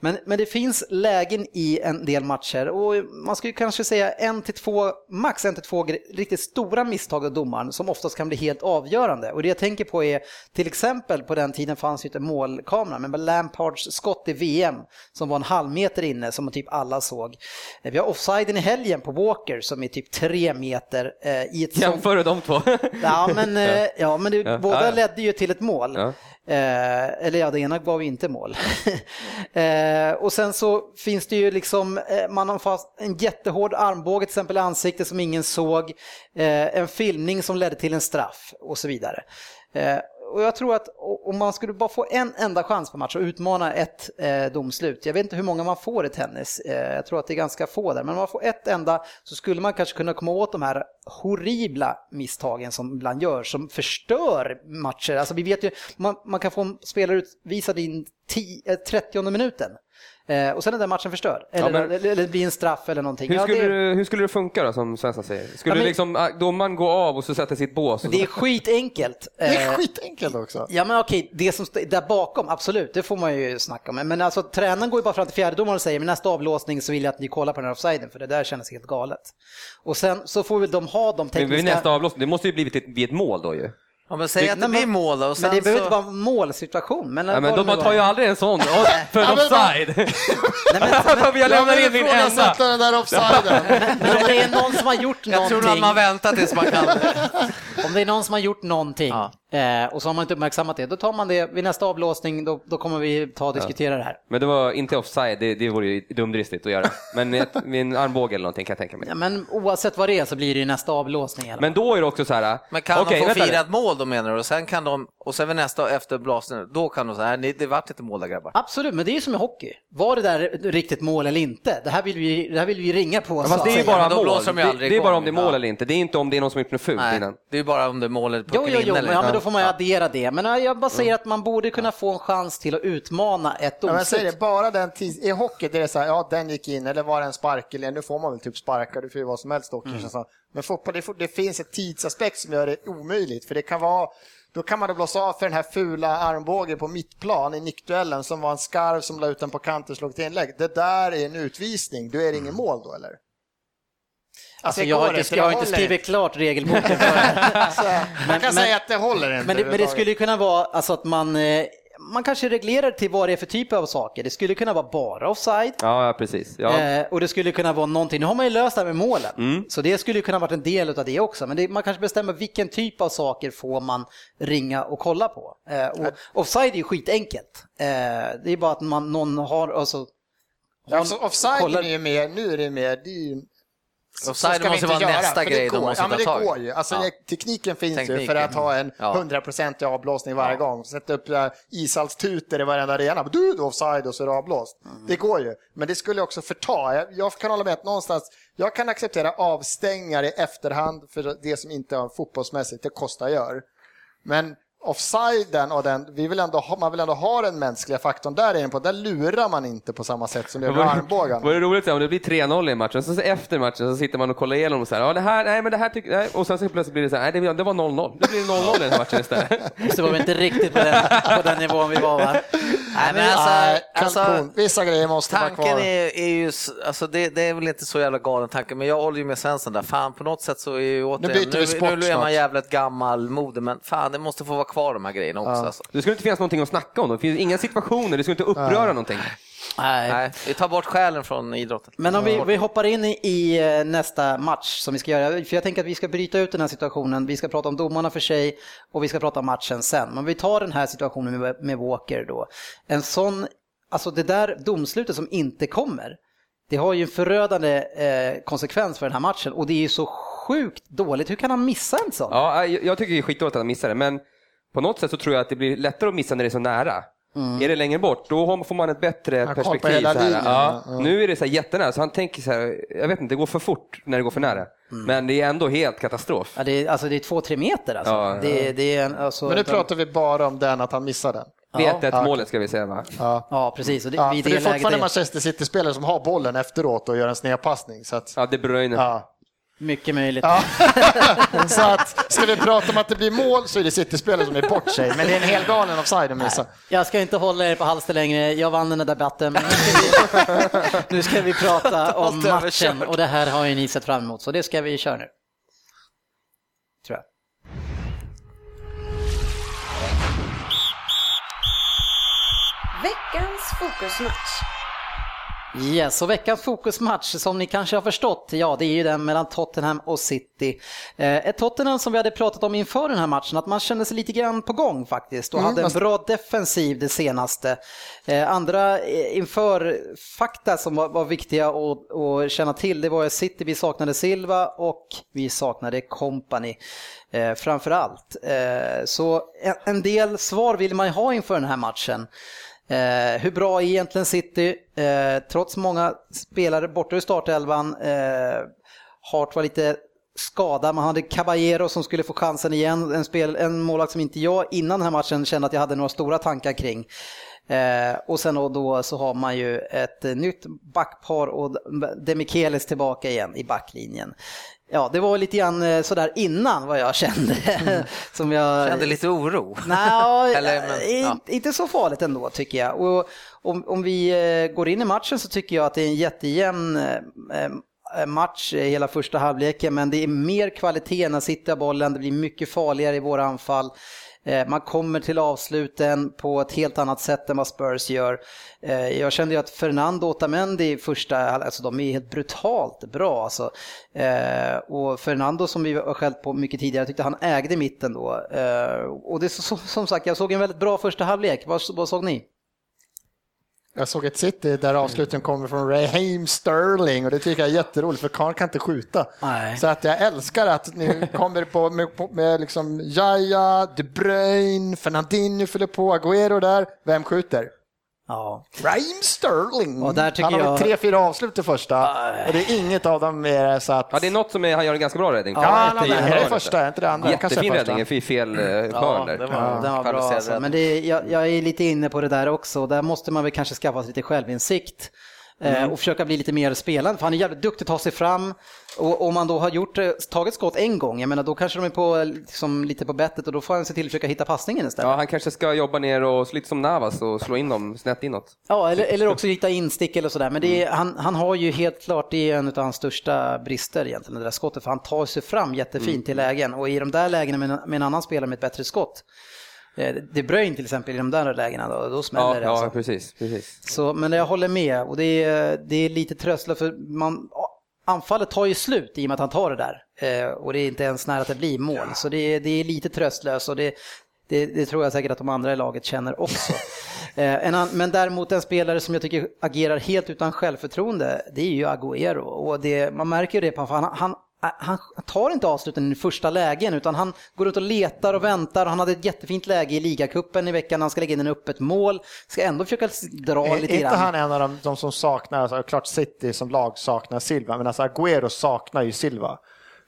Men, men det finns lägen i en del matcher och man skulle kanske säga en till två, max en till två riktigt stora misstag av domaren som oftast kan bli helt avgörande. Och det jag tänker på är till exempel på den tiden fanns ju inte målkamera, men med Lampards skott i VM som var en halv meter inne som typ alla såg. Vi har offsiden i helgen på Walker som är typ tre meter eh, i ett Jämför du de två? Ja, men, eh, [laughs] ja, men det, Ja. båda Ja. ledde ju till ett mål. Ja. Eh, eller ja, det ena gav ju inte mål. [laughs] eh, och sen så finns det ju liksom, eh, man har fast en jättehård armbåge till exempel i ansiktet som ingen såg, eh, en filmning som ledde till en straff och så vidare. Eh, och jag tror att om man skulle bara få en enda chans på match och utmana ett eh, domslut, jag vet inte hur många man får i tennis, eh, jag tror att det är ganska få där, men om man får ett enda så skulle man kanske kunna komma åt de här horribla misstagen som ibland görs, som förstör matcher. Alltså vi vet ju, man, man kan få en spelare utvisad i 30 eh, minuten. Eh, och sen är den matchen förstörd. Eller, men- eller, eller det blir en straff eller någonting. Hur Ja, skulle, det, det... hur skulle det funka då, som Svensson säger? Skulle Ja, men- liksom ah, domaren gå av och så sätta sitt bås? Det är skitenkelt. Det är Eh, skitenkelt också. Ja men okej, det som står där bakom, absolut, det får man ju snacka om. Men alltså tränaren går ju bara fram till fjärdedomaren och säger med nästa avblåsning så vill jag att ni kollar på den här offsiden för det där känns helt galet. Och sen så får väl de ha de Men tekniska... vid nästa avblåsning, det måste ju blivit ett, vid ett mål då ju. Ja, men säg att det blir men- mål och Men sen det behöver så... inte vara en målsituation. Men, Ja, men de tar ju aldrig en sån för men offside. Nej, men, [laughs] jag lämnar in min enda. den där offsiden. [laughs] men om det är någon som har gjort Jag tror någonting, att man väntar tills man kan. [laughs] om det är någon som har gjort någonting Ja. Eh, och så har man inte uppmärksammat det, då tar man det vid nästa avblåsning, då, då kommer vi ta och diskutera det här. Men det var inte offside, det, det vore ju dumdristigt att göra. Men [laughs] med en armbåge eller någonting kan jag tänka mig. Ja, men oavsett vad det är så blir det ju nästa avblåsning. fall. Men då är det också så här. Men kan okej, de få fira ett mål då menar du? Och sen kan de, och sen vid nästa efter blåsningen, då kan de säga, nej det vart inte mål där grabbar. Absolut, men det är ju som i hockey. Var det där riktigt mål eller inte? Det här vill vi, det här vill vi ringa på. Ja, att det är ju bara men mål. de Det, det är bara om det är mål Ja. eller inte. Det är inte om det är någon som har gjort något fult Nej, innan. det är bara om det målet Jo, pucken jo, in jo, eller men, ja, men. Då får man ju addera det. Men ja, jag bara säger att man borde kunna få en chans till att utmana ett Ja, men säg domslut. det, bara den tids... I hockey det är det så här, ja den gick in, eller var det en spark, eller nu får man väl typ sparka, du får ju vad som helst då Mm. Men fotboll, det, det finns ett tidsaspekt som gör det omöjligt, för det kan vara då kan man då blåsa av för den här fula armbågen på mittplan i nickduellen som var en skarv som la ut den på kanten och slog till inlägg. Det där är en utvisning, då är det ingen mål då eller? Alltså, det jag har inte, jag har inte skrivit klart regelboken för. [laughs] Så, man Men- kan men- säga att det håller inte Men det, men det skulle kunna vara alltså att man, eh, man kanske reglerar till vad det är för typ av saker. Det skulle kunna vara bara offside. Ja, ja precis. Ja. Eh, och det skulle kunna vara någonting, nu har man ju löst det här med målen, Mm. så det skulle kunna varit en del av det också. Men det, man kanske bestämmer vilken typ av saker får man ringa och kolla på. Eh, och offside är ju skitenkelt. Eh, det är bara att man, någon har, alltså, Ja, Alltså, offside är ju mer, nu är det mer, det är ju Offside måste inte vara göra, nästa det grej de går. måste ja, men ta det tag i. går ju. Alltså, Ja. det, tekniken finns ju Tekniken. för att ha en Ja. hundraprocentig avblåsning varje gång. Sätta upp äh, ishalstutor i varenda arena. Du, du är offside och så är det avblåst. Mm. Det går ju. Men det skulle också förta. Jag, jag kan hålla med att någonstans, jag kan acceptera avstängningar i efterhand för det som inte är fotbollsmässigt, det kostar gör. Men offsiden och den, vi vill ändå ha, man vill ändå ha den mänskliga faktorn där inne på. Där lurar man inte på samma sätt som det gör med armbågen. Var det roligt så om det blir 3-0 i matchen, så, så efter matchen så sitter man och kollar igenom och så här, ja det här, nej men det här tycker nej. och sen så plötsligt blir det så här, nej det, det var 0-0, det blir 0-0 i den här matchen istället. [laughs] det var väl inte riktigt på den, på den nivån vi var va? Nej, men alltså, Nej, alltså. Vissa grejer måste vara Tanken kvar. är, är ju, alltså det, det är väl inte så jävla galen tanke, men jag håller ju med Svensson där. Fan, på något sätt så är ju återigen, byter vi sport nu är man jävligt gammal mode, men fan det måste få vara kvar de här grejerna också. Alltså. Det skulle inte finnas någonting att snacka om, det finns inga situationer, det skulle inte uppröra någonting. Nej. Nej, vi tar bort själen från idrotten. Men om vi, vi hoppar in i, i eh, nästa match som vi ska göra, för jag tänker att vi ska bryta ut den här situationen, vi ska prata om domarna för sig och vi ska prata om matchen sen. Men vi tar den här situationen med, med Walker då. En sån, alltså det där domslutet som inte kommer, det har ju en förödande eh, konsekvens för den här matchen och det är ju så sjukt dåligt, hur kan han missa en sån? Ja, jag, jag tycker det är skitdåligt att han missar det, men på något sätt så tror jag att det blir lättare att missa när det är så nära. Är det längre bort, då får man ett bättre på perspektiv. hela Så här. linjen, Ja, ja. Nu är det så här jättenära, så han tänker så här, jag vet inte, det går för fort när det går för nära. Men det är ändå helt katastrof. Ja, det är, alltså det är två, tre meter alltså. Ja, ja. Det, det är en, alltså, Men nu pratar vi bara om den, att han missar den. Det är 1-1 Ja. målet ska vi säga va? Ja. Ja, precis. Och det, Ja, det är det läget fortfarande är- Manchester City-spelare som har bollen efteråt och gör en snedpassning. Så att, Ja, De Bruyne. ja. Mycket möjligt. Ja. [laughs] så att, ska vi prata om att det blir mål så är det City-spelare som är bort sig, men det är en hel galen offside de missar. Jag ska inte hålla er på halster längre, jag vann den där debatten. Men nu, ska vi, [laughs] nu ska vi prata om matchen och det här har ju ni sett fram emot, så det ska vi köra nu. Tror jag. Veckans fokusmatch. Yes, och veckans fokusmatch som ni kanske har förstått, ja det är ju den mellan Tottenham och City. Eh, ett Tottenham som vi hade pratat om inför den här matchen, att man kände sig lite grann på gång faktiskt och mm, hade en bra defensiv det senaste. Eh, andra eh, inför fakta som var, var viktiga att, att känna till, det var att City, vi saknade Silva och vi saknade Company. Eh, framför allt. Eh, så en, en del svar vill man ju ha inför den här matchen. Eh, hur bra är egentligen City? Eh, trots många spelare borta ur startelvan. Eh, Hart var lite skadad, man hade Caballero som skulle få chansen igen. En, spel, en målvakt som inte jag innan den här matchen kände att jag hade några stora tankar kring. Eh, och sen då så har man ju ett nytt backpar och Demichelis tillbaka igen i backlinjen. Ja, det var lite grann eh, sådär innan vad jag kände. Mm. [laughs] Som jag... Kände lite oro? Nej, [laughs] Eller, men, ja. inte så farligt ändå tycker jag. Och om, om vi eh, går in i matchen så tycker jag att det är en jättejämn eh, match hela första halvleken, men det är mer kvalitet när sitter bollen, det blir mycket farligare i våra anfall. Eh, man kommer till avsluten på ett helt annat sätt än vad Spurs gör. Eh, jag kände ju att Fernando Otamendi första, alltså de är helt brutalt bra alltså. Eh, och Fernando som vi har skällt på mycket tidigare, jag tyckte han ägde mitten då. Och det är som sagt, jag såg en väldigt bra första halvlek. Vad, vad såg ni? Jag såg ett City där avsluten kommer från Raheem Sterling och det tycker jag är jätteroligt för Karl kan inte skjuta. Nej. Så att jag älskar att ni [laughs] kommer på med, med liksom Jaja, De Bruyne, Fernandinho fyller på, Agüero där. Vem skjuter? Ja. Raheem Sterling. Och där han har jag... tre, fyra avslut i första uh... och det är inget av dem mer så att... Ja, det är något som är, han gör en ganska bra räddning. Ja, ja han, är det första, inte det andra. Jättefin räddning, i fel eh, hörn ja, där. Den var, den var bra alltså. Men det, jag, jag är lite inne på det där också, där måste man väl kanske skaffa sig lite självinsikt. Eh, mm. och försöka bli lite mer spelande. För han är jävligt duktig att ta sig fram. Och om man då har gjort, eh, tagit skott en gång, jag menar då kanske de är på, liksom, lite på bettet och då får han se till att försöka hitta passningen istället. Ja, han kanske ska jobba ner och lite som Navas och slå in dem snett inåt. Ja, eller, eller också hitta instick eller sådär. Men är, han, han har ju helt klart, det är en av hans största brister egentligen, det där skottet. För han tar sig fram jättefint mm. till lägen och i de där lägena med, med en annan spelare med ett bättre skott Eh, De Bruyne till exempel i de där lägena, då, då smäller ja, det. Ja, alltså. precis. precis. Så, men jag håller med och det är, det är lite tröstligt för man, anfallet tar ju slut i och med att han tar det där. Eh, och det är inte ens nära att det blir mål. Så det är, det är lite tröstlöst och det, det, det, tror jag säkert att de andra i laget känner också. [laughs] Eh, men däremot en spelare som jag tycker agerar helt utan självförtroende, det är ju Agüero. Och man märker det på han, Äh, han tar inte avsluten i första lägen utan han går ut och letar och väntar. Han hade ett jättefint läge i ligacupen i veckan. Han ska lägga in en öppet mål. Ska ändå försöka dra är, lite grann. Är inte han en av de, de som saknar, alltså, klart City som lag saknar Silva, men alltså Agüero saknar ju Silva.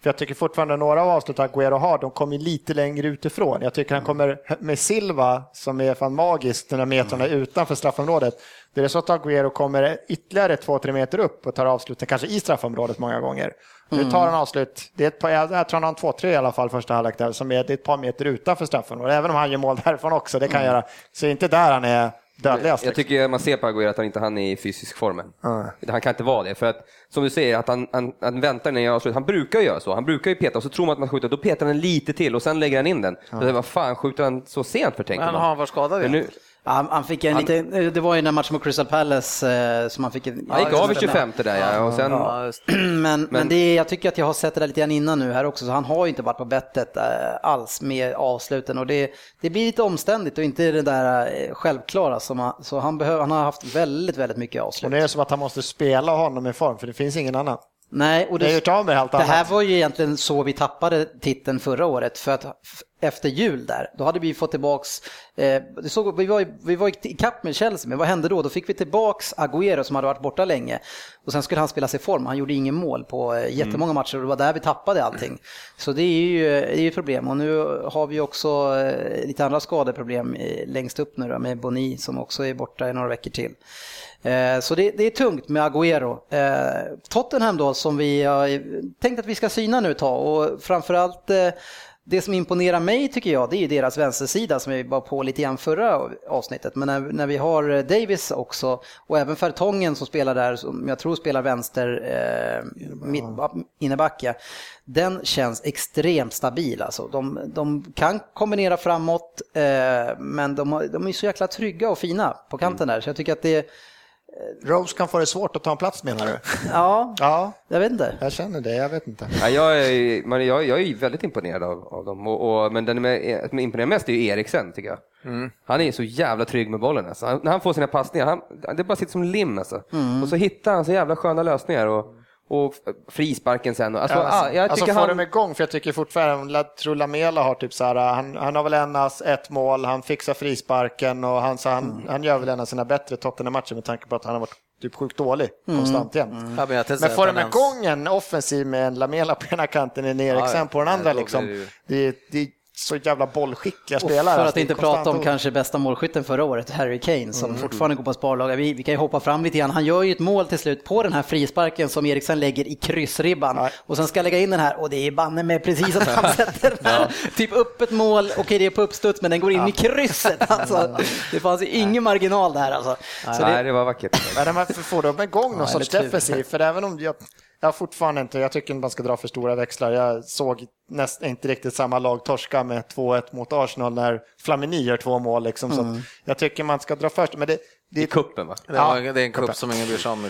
För jag tycker fortfarande några av avsluten Agüero har, de kommer lite längre utifrån. Jag tycker han kommer med Silva, som är fan magiskt, de där metrarna utanför straffområdet. Det är så att Agüero kommer ytterligare två-tre meter upp och tar avsluten, kanske i straffområdet många gånger. Nu tar han avslut. Det är ett par, jag tror han har 2-3 i alla fall första halvlek där, som är, det är ett par meter utanför. Och även om han gör mål därifrån också, det kan mm. göra. Så det är inte där han är dödligast. Jag liksom. tycker man ser på Aguero att han inte han är i fysisk formen. Mm. Han kan inte vara det. För att, som du säger, att han, han, han väntar när jag avslutar. Han brukar göra så. Han brukar ju peta och så tror man att man skjuter. Då petar han lite till och sen lägger han in den. Mm. Så, vad fan, skjuter han så sent för tänker man? Men har han varit skadad igen? Han, han, fick en han, lite, det var ju den matchen mot Crystal Palace eh, som han fick en... Han gick av i 25 där ja. Och sen, ja [clears throat] men, men, men det, jag tycker att jag har sett det där lite grann innan nu här också, så han har ju inte varit på bettet eh, alls med avsluten och det, det blir lite omständigt och inte det där eh, självklara som han, så han, behöver, han har haft väldigt, väldigt mycket avslut. Och det är som att han måste spela honom i form, för det finns ingen annan. Nej, och det, det, det här var ju egentligen så vi tappade titeln förra året. För att efter jul där. Då hade vi fått tillbaks, eh, såg, vi, var, vi var i kapp med Chelsea, men vad hände då? Då fick vi tillbaks Agüero som hade varit borta länge och sen skulle han spela sig i form. Han gjorde ingen mål på eh, jättemånga mm. matcher och det var där vi tappade allting. Så det är ju det är ju ett problem och nu har vi också eh, lite andra skadeproblem längst upp nu då, med Boni som också är borta i några veckor till. Eh, så det, det, är tungt med Agüero. Eh, Tottenham då som vi har tänkt att vi ska syna nu ta och framförallt eh, det som imponerar mig tycker jag, det är deras vänstersida som vi var på lite grann förra avsnittet. Men när, när vi har Davis också och även Fertongen som spelar där, som jag tror spelar vänster eh, mitt, innebacke. Den känns extremt stabil alltså. De, de kan kombinera framåt eh, men de, de, är så jäkla trygga och fina på kanten där. Så jag tycker att det Rose kan få det svårt att ta en plats menar du? Ja, ja. jag vet inte. Jag känner det, jag vet inte. Ja, jag, är, man, jag, jag är väldigt imponerad av, av dem, och, och, men den som imponerar mest är ju Eriksen tycker jag. Mm. Han är så jävla trygg med bollen. Alltså. Han, när han får sina passningar, han, det bara sitter som lim alltså. Mm. Och så hittar han så jävla sköna lösningar. Och, och frisparken sen. Alltså, ja, alltså, jag alltså få han... dem igång, för jag tycker fortfarande, jag tror Lamela har typ så här, han, han har väl endast ett mål, han fixar frisparken och han, så han, mm. han gör väl en av sina bättre Tottenham-matcher med tanke på att han har varit typ sjukt dålig mm. konstant jämt. Mm. Ja, men, men får de igång en offensiv med en Lamela på ena kanten, en Eriksen ja, på den andra, liksom, det, det, så jävla bollskickliga spelare. För att inte prata om kanske bästa målskytten förra året, Harry Kane, som mm. fortfarande går på sparlag. Vi, vi, kan ju hoppa fram lite grann. Han gör ju ett mål till slut på den här frisparken som Eriksen lägger i kryssribban. Nej. Och sen ska jag lägga in den här och det är banne med precis att [laughs] han sätter den här. ja. Typ upp ett mål, okej okay, det är på uppstuds men den går in ja. i krysset. Alltså, [laughs] det fanns ju ingen marginal där alltså. Nej, så det, det var vackert. Men man får de igång någon sorts defensiv, för även om jag jag har fortfarande inte, jag tycker inte man ska dra för stora växlar. Jag såg näst, inte riktigt samma lag torska med 2-1 mot Arsenal när Flamini gör två mål. Liksom, mm. så jag tycker man ska dra först. Men det, det, I kuppen va? Ja, det är en kupp som ingen bryr sig om.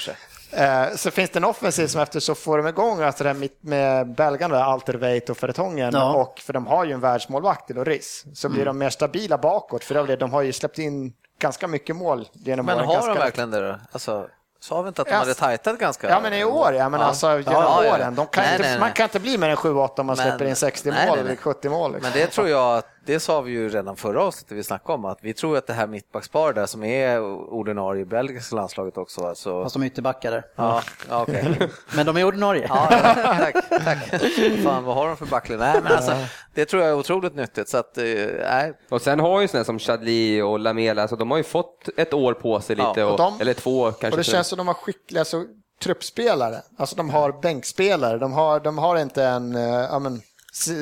Eh, så finns det en offensiv som efter så får de igång alltså det med, med belgarna, Alterveit och Fertongen. Ja. Och, för de har ju en världsmålvakt i Loris. Så blir mm. de mer stabila bakåt. För de har ju släppt in ganska mycket mål genom Men har de verkligen det då? Alltså... Sa vi inte att de hade tajtat ganska? Ja, men i år ja. Men ja. alltså genom ja, åren. De kan nej, inte, nej, nej. Man kan inte bli mer än 7-8 om man men, släpper in 60 mål eller 70 mål. Liksom. Men det tror jag att det sa vi ju redan förra avsnittet vi snackade om, att vi tror att det här mittbackspar där som är ordinarie i belgiska landslaget också. Alltså... Fast de är ytterbackar Ja, ja okay. [laughs] men de är ordinarie. ja, tack, tack. Fan, vad har de för backlinje? Nej, men alltså, det tror jag är otroligt nyttigt. Så att, eh, Och sen har ju sådana som Chadli och Lamela, alltså, de har ju fått ett år på sig lite, ja, och de, eller två kanske. Och det känns som de har skickliga, alltså, truppspelare, alltså de har bänkspelare, de har, de har inte en, uh, ja men,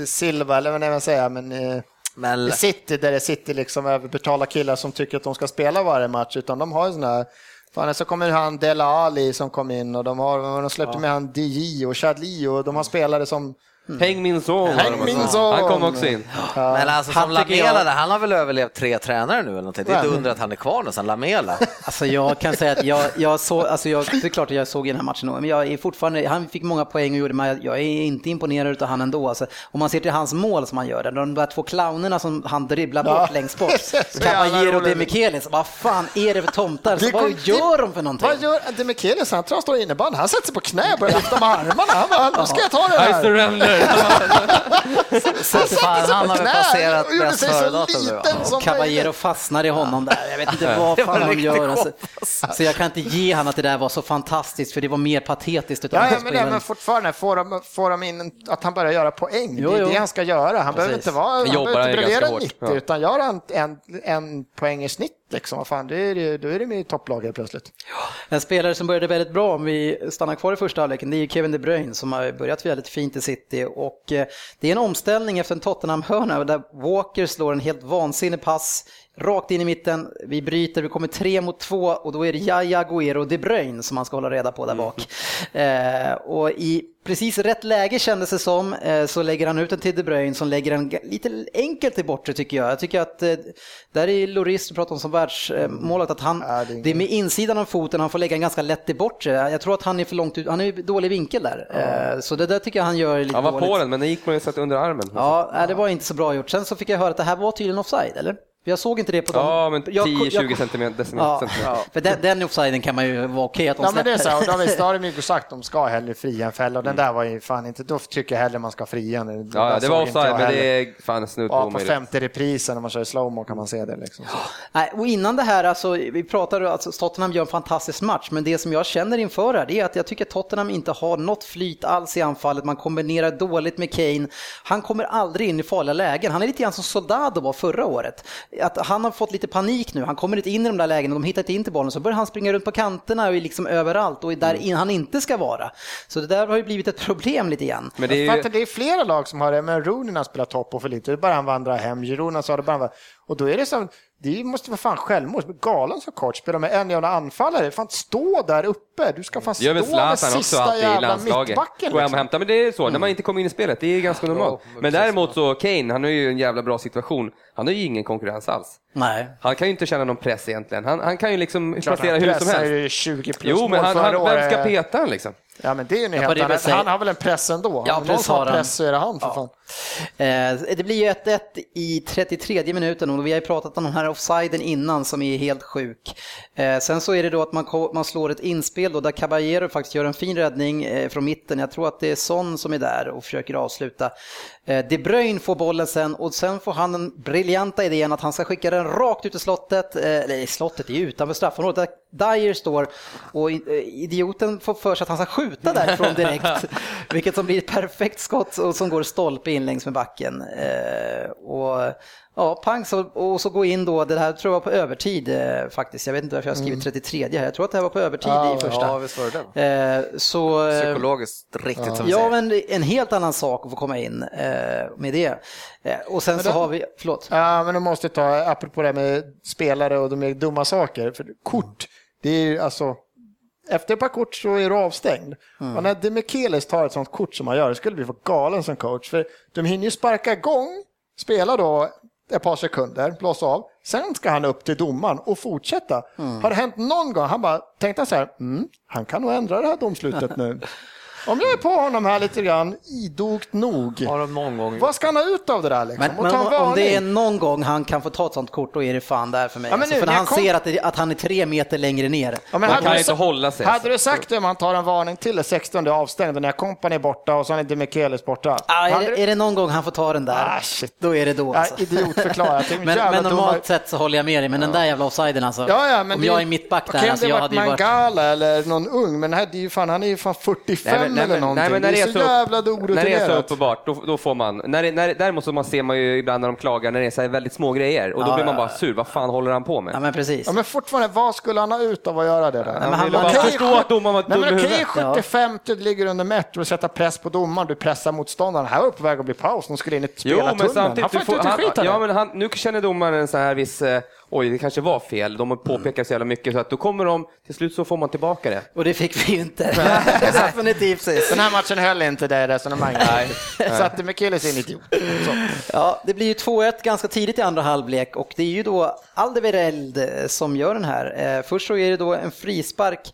Silva, eller vad man säga, men uh, men... City där det sitter liksom överbetalda killar som tycker att de ska spela varje match, utan de har ju sådana här Fan, så kommer han Dela Ali som kom in och de har de släppte ja. med han DJ och Chadli och de har spelare som Mm. Peng Min Son. Peng Min Son. Han kom också in. Ja. Men alltså som Lamela, jag... han har väl överlevt tre tränare nu eller någonting. Det är inte undra att han är kvar nästan, Lamela. [laughs] Alltså jag kan säga att jag, jag såg, alltså jag, det är klart att jag såg i den här matchen, men jag är fortfarande, han fick många poäng och gjorde, men jag är inte imponerad av han ändå. Alltså, om man ser till hans mål som han gör, de där två clownerna som han dribblar bort ja. längst bort, [laughs] Caballero och Demichelis, vad fan är det för tomtar? Så vad gör de för någonting? Vad gör Demichelis? Han tror han står innebandy, han sätter sig på knä och börjar lyfta med armarna. Han bara, nu ska jag ta det här. I surrender. Fan, han har väl passerat bäst före-datum nu. Caballero fastnar i honom där. Jag vet inte vad fan de gör. Alltså. Så jag kan inte ge han att det där var så fantastiskt, för det var mer patetiskt. Utan ja, ja, men, det, men fortfarande, får de, får de in att han börjar göra poäng? Jo, det är det han ska göra. Han Precis. behöver inte vara, han behöver inte briljera 90, ja. utan göra en, en, en poäng i snitt Liksom, fan, är, då är det med i topplaget plötsligt. Ja, en spelare som började väldigt bra, om vi stannar kvar i första halvleken, det är Kevin De Bruyne som har börjat väldigt fint i City. Och eh, det är en omställning efter en Tottenham-hörna där Walker slår en helt vansinnig pass rakt in i mitten. Vi bryter, vi kommer tre mot två och då är det Jaja, och De Bruyne som man ska hålla reda på där bak. Mm. Eh, och i precis rätt läge kändes det som, eh, så lägger han ut den till De Bruyne som lägger den lite enkelt till bortre tycker jag. Jag tycker att eh, där är Loris, du pratar om som världsmålet, att han, ja, det, är med insidan av foten, han får lägga den ganska lätt till bortre. Jag tror att han är för långt ut, han är i dålig vinkel där. Eh, så det där tycker jag han gör lite Han var dåligt. på den, men den gick på något sätt under armen. Ja, det var inte så bra gjort. Sen så fick jag höra att det här var tydligen offside, eller? Jag såg inte det på dem. Ja, men Jag- 10-20 jag- centimeter. Ja, centimeter. för den, den offsiden kan man ju vara okej att de Ja men det är släpper. så, och då har vi- då har de ju sagt de ska hellre fria än fälla och den där var ju fan inte, då tycker jag hellre man ska fria. nu. Ja, ja, det var inte offside, men heller. det är fan snudd på Ja, på omöjligt. femte reprisen när man kör slowmo kan man se det liksom. Nej, och innan det här, alltså, vi pratar alltså Tottenham gör en fantastisk match, men det som jag känner inför här, det är att jag tycker att Tottenham inte har något flyt alls i anfallet. Man kombinerar dåligt med Kane. Han kommer aldrig in i farliga lägen. Han är lite grann som Soldado var förra året. Att han har fått lite panik nu. Han kommer inte in i de där lägena, de hittar inte in till bollen, så börjar han springa runt på kanterna och liksom överallt och är där in, han inte ska vara. Så det där har ju blivit ett problem lite grann. Men det är ju... det är flera lag som har det, men Rooney har spelat topp och för lite. Det är bara han vandrar hem. Giroud sa det bara han var- Och då är det som, det måste vara fan självmord. Galen som coach, spela med en jävla anfallare. Fan stå där uppe. Du ska fan stå med Zlatan också sista alltid i jävla landslaget. mittbacken. Gå hem och Liksom. hämta, men det är så, när man inte kommer in i spelet, det är ganska normalt. Men däremot så, Kane, han har ju en jävla bra situation. Han har ju ingen konkurrens alls. Nej. Han kan ju inte känna någon press egentligen. Han, han kan ju liksom Klart, placera han hur som pressar helst. ju 20 plus Jo, men han, han, vem ska peta han liksom? Ja, men det är ju en på helt det annan. Han har väl en press ändå? Ja, Om någon press har han. press så är det han för fan. Eh, Det blir ju 1-1 i 33 minuten och vi har ju pratat om den här offsiden innan som är helt sjuk. Eh, Sen så är det då att man, slår ett inspel då där Caballero faktiskt gör en fin räddning eh, från mitten. Jag tror att det är Son som är där och försöker avsluta. De Bruyne får bollen sen och sen får han den briljanta idén att han ska skicka den rakt ut i slottet, eller slottet, är ju utanför straffområdet där Dyer står och idioten får för sig att han ska skjuta därifrån direkt. [laughs] Vilket som blir ett perfekt skott och som går stolpe in längs med backen. Eh, och ja, pang så, och så gå in då, det här tror jag var på övertid eh, faktiskt. Jag vet inte varför jag har skrivit 33 här, jag tror att det här var på övertid Ja, i första. Ja, visst var det. Eh, så, Psykologiskt riktigt som vi Ja, men en helt annan sak att få komma in med det. Och sen så har vi, förlåt. Ja, men de måste ta, apropå det här med spelare och de är dumma saker, för kort, det är ju alltså, efter ett par kort så är du avstängd. Och när Demichelis tar ett sånt kort som han gör, skulle vi få galen som coach, för de hinner ju sparka igång, spela då ett par sekunder, blåsa av, sen ska han upp till domaren och fortsätta. Har det hänt någon gång, han bara tänkte så här, mm, han kan nog ändra det här domslutet nu. [laughs] Om jag är på honom här lite grann, idogt nog, Har de någon gång... vad ska han ha ut av det där liksom? Men, men om, om det är någon gång han kan få ta ett sånt kort, då är det fan där för mig. Ja, alltså, nu, för när han kom- ser att, det, att han är tre meter längre ner. Ja, men hade kan du inte hålla sig. Hade du sagt det om han tar en varning till det 16 är avstängd och när Company är borta och så är Demichelis borta? Ah, är, det, du- är det någon gång han får ta den där, Ah, shit. då är det då. Alltså. idiotförklarat. Det är en [laughs] Men, men normalt dumma- sett så håller jag med dig, men den där jävla offsiden alltså. Ja, ja, men om det- jag är mittback där, Okej, alltså, jag varit hade ju varit... Mangala eller någon ung, men här, det är ju fan, han är ju fan 45 Nej, men- nej, eller någonting. nej, men när det är det så är så- jävla När det är så uppenbart, då, då får man. När när, däremot så man ser man ju ibland när de klagar när det är så här väldigt små grejer och då Ja, blir man bara sur. Vad fan håller han på med? Ja, men precis. Ja, men fortfarande, vad skulle han ha ut av att göra det där? men han bara Okej, förstå att domaren var Nej, dum i okej, huvudet. 75 du ligger under metro och sätta press på domaren, du pressar motståndaren. Här var på väg att bli paus, de skulle in i spelartunneln. han får inte ut en han, skit av ja, men han, nu känner domaren en så här viss, eh, oj det kanske var fel, de har påpekat så jävla mycket så att då kommer de, till slut så får man tillbaka det. Och det fick vi ju inte. [laughs] [laughs] Definitivt sist. Den här matchen höll inte det resonemanget. [laughs] Så att Demichelis är en idiot. Ja, det blir ju 2-1 ganska tidigt i andra halvlek och det är ju då Aldevereld eh, som gör den här. Eh, Först så är det då en frispark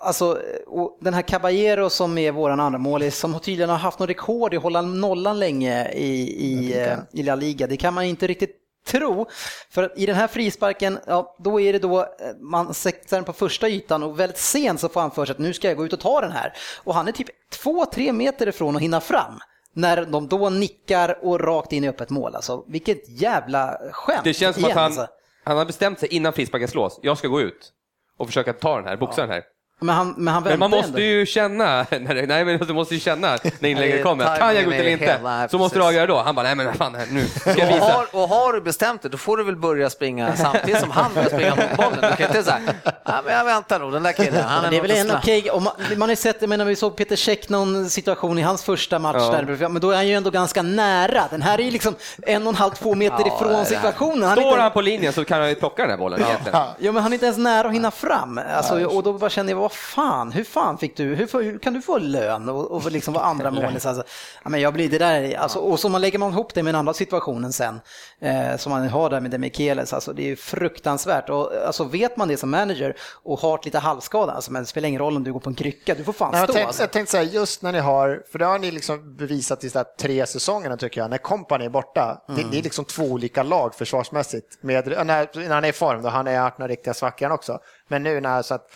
Alltså, och den här Caballero som är våran andra målis som tydligen har haft något rekord i att hålla nollan länge i, i, eh, i La Liga. Det kan man inte riktigt tro. För att i den här frisparken, ja, då är det då eh, man sätter den på första ytan och väldigt sent så får han för sig att nu ska jag gå ut och ta den här. Och han är typ två, tre meter ifrån att hinna fram. När de då nickar och rakt in i öppet mål. Alltså, vilket jävla skämt. Det känns som att igen, han, alltså. han har bestämt sig innan frisparken slås, jag ska gå ut och försöka ta den här, boxa den här. Men han, men han Men man måste ändå. ju känna, [laughs] när det, nej men du måste ju känna när inlägget kommer, kan jag gå ut eller inte? hela- Så måste du avgöra då. Han bara, nej men fan nu ska jag Och visa. har, och har du bestämt det, då får du väl börja springa samtidigt som han börjar springa mot bollen. Du kan inte säga, nej men jag väntar nog, den där killen, han är, det är väl en snabb." okej, om man, man har ju sett, jag menar vi såg Peter Käck någon situation i hans första match Ja. där, men då är han ju ändå ganska nära. Den här är ju liksom en och en halv, två meter Ja, ifrån situationen. Han Står inte, han på linjen så kan han ju plocka den här bollen egentligen. ja, men han är inte ens nära att hinna fram. Alltså, och då bara känner jag, vad fan, hur fan fick du, hur, hur kan du få lön och, och liksom vara andra [laughs] målis? Alltså, ja, men jag blir det där, alltså, och så man lägger man ihop det med den andra situationen sen, eh, som man har där med Demichelis, alltså det är ju fruktansvärt. Och, alltså, vet man det som manager och har ett lite halvskada, alltså, men det spelar ingen roll om du går på en krycka, du får fan Nej, jag, stå. tänkte, alltså. jag tänkte säga, just när ni har, för det har ni liksom bevisat i så här tre säsongerna tycker jag, när Company är borta. Det, det är liksom två olika lag försvarsmässigt. Med, när, när han är i form, då han är haft den riktiga svackan också. Men nu när så att,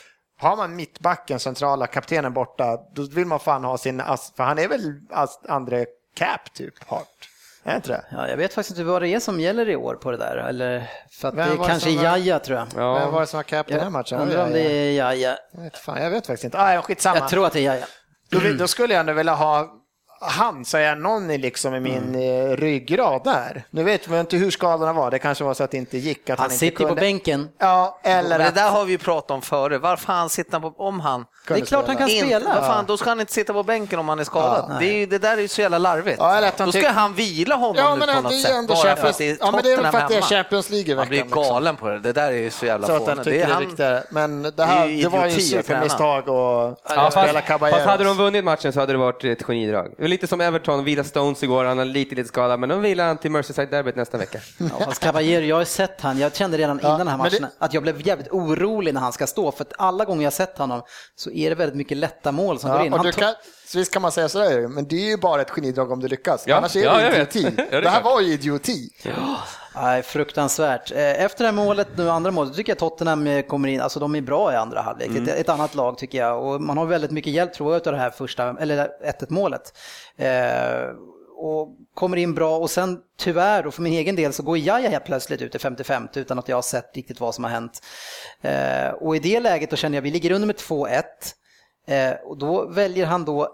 har man mittbacken, centrala kaptenen borta, då vill man fan ha sin, för han är väl andre cap typ, Hart. Är inte det? Ja, jag vet faktiskt inte vad det är som gäller i år på det där, eller för att Vem det kanske är Jaja tror jag. Vem var det som var cap den här matchen? undrar om det är Jaja. Jag vet, fan, jag vet faktiskt inte. Ah, ja, skitsamma. Jag tror att det är Jaja. Då, då skulle jag ändå vilja ha han, så är någon i liksom i min Mm. eh, ryggrad där. Nu vet man inte hur skadorna var. Det kanske var så att det inte gick. Att han, Han inte sitter ju på kunde. bänken. Ja, eller Men det att... där har vi ju pratat om före. Varför han sitter på, om han Det är klart han kan inte, spela. vad fan, då ska han inte sitta på bänken om han är skadad. det, är, det där är ju så jävla larvigt. Ja, eller att han då ska han vila honom Ja, nu men på det något är sätt. ändå bara för Champions... att det är Ja, men det är väl för att det är. Champions League Han blir liksom. galen på det. Det där är ju så jävla Så att fånigt. han Det tycker är det är han, viktigare. Men det, här, Det det var ju att supermisstag och Ja, spela fast, Caballero. fast hade de vunnit matchen så hade det varit ett genidrag. Det var lite som Everton, vila Stones igår, han har lite, lite skada, men de vilar han till Merseyside-derbyt nästa vecka. Ja, fast Caballero, jag har sett han, jag kände redan innan den här men det- matchen att jag blev jävligt orolig när han ska stå, för att alla gånger jag sett honom så är det väldigt mycket lätta mål som går Ja, in. och Han du tar- kan, så visst kan man säga sådär, men det är ju bara ett genidrag om du lyckas. Ja, Annars är ja, det vet. idioti. Ja, det är det här var ju idioti. Nej, fruktansvärt. Eh, Efter det här målet, nu andra målet, tycker jag Tottenham eh, kommer in, alltså de är bra i andra halvlek. Ett, ett annat lag tycker jag och man har väldigt mycket hjälp tror jag av det här första, eller 1-1 målet. Eh, och kommer in bra och sen tyvärr då för min egen del så går Jaja helt plötsligt ut i 55 utan att jag har sett riktigt vad som har hänt. Eh, och i det läget då känner jag vi ligger under med 2-1 eh, och då väljer han då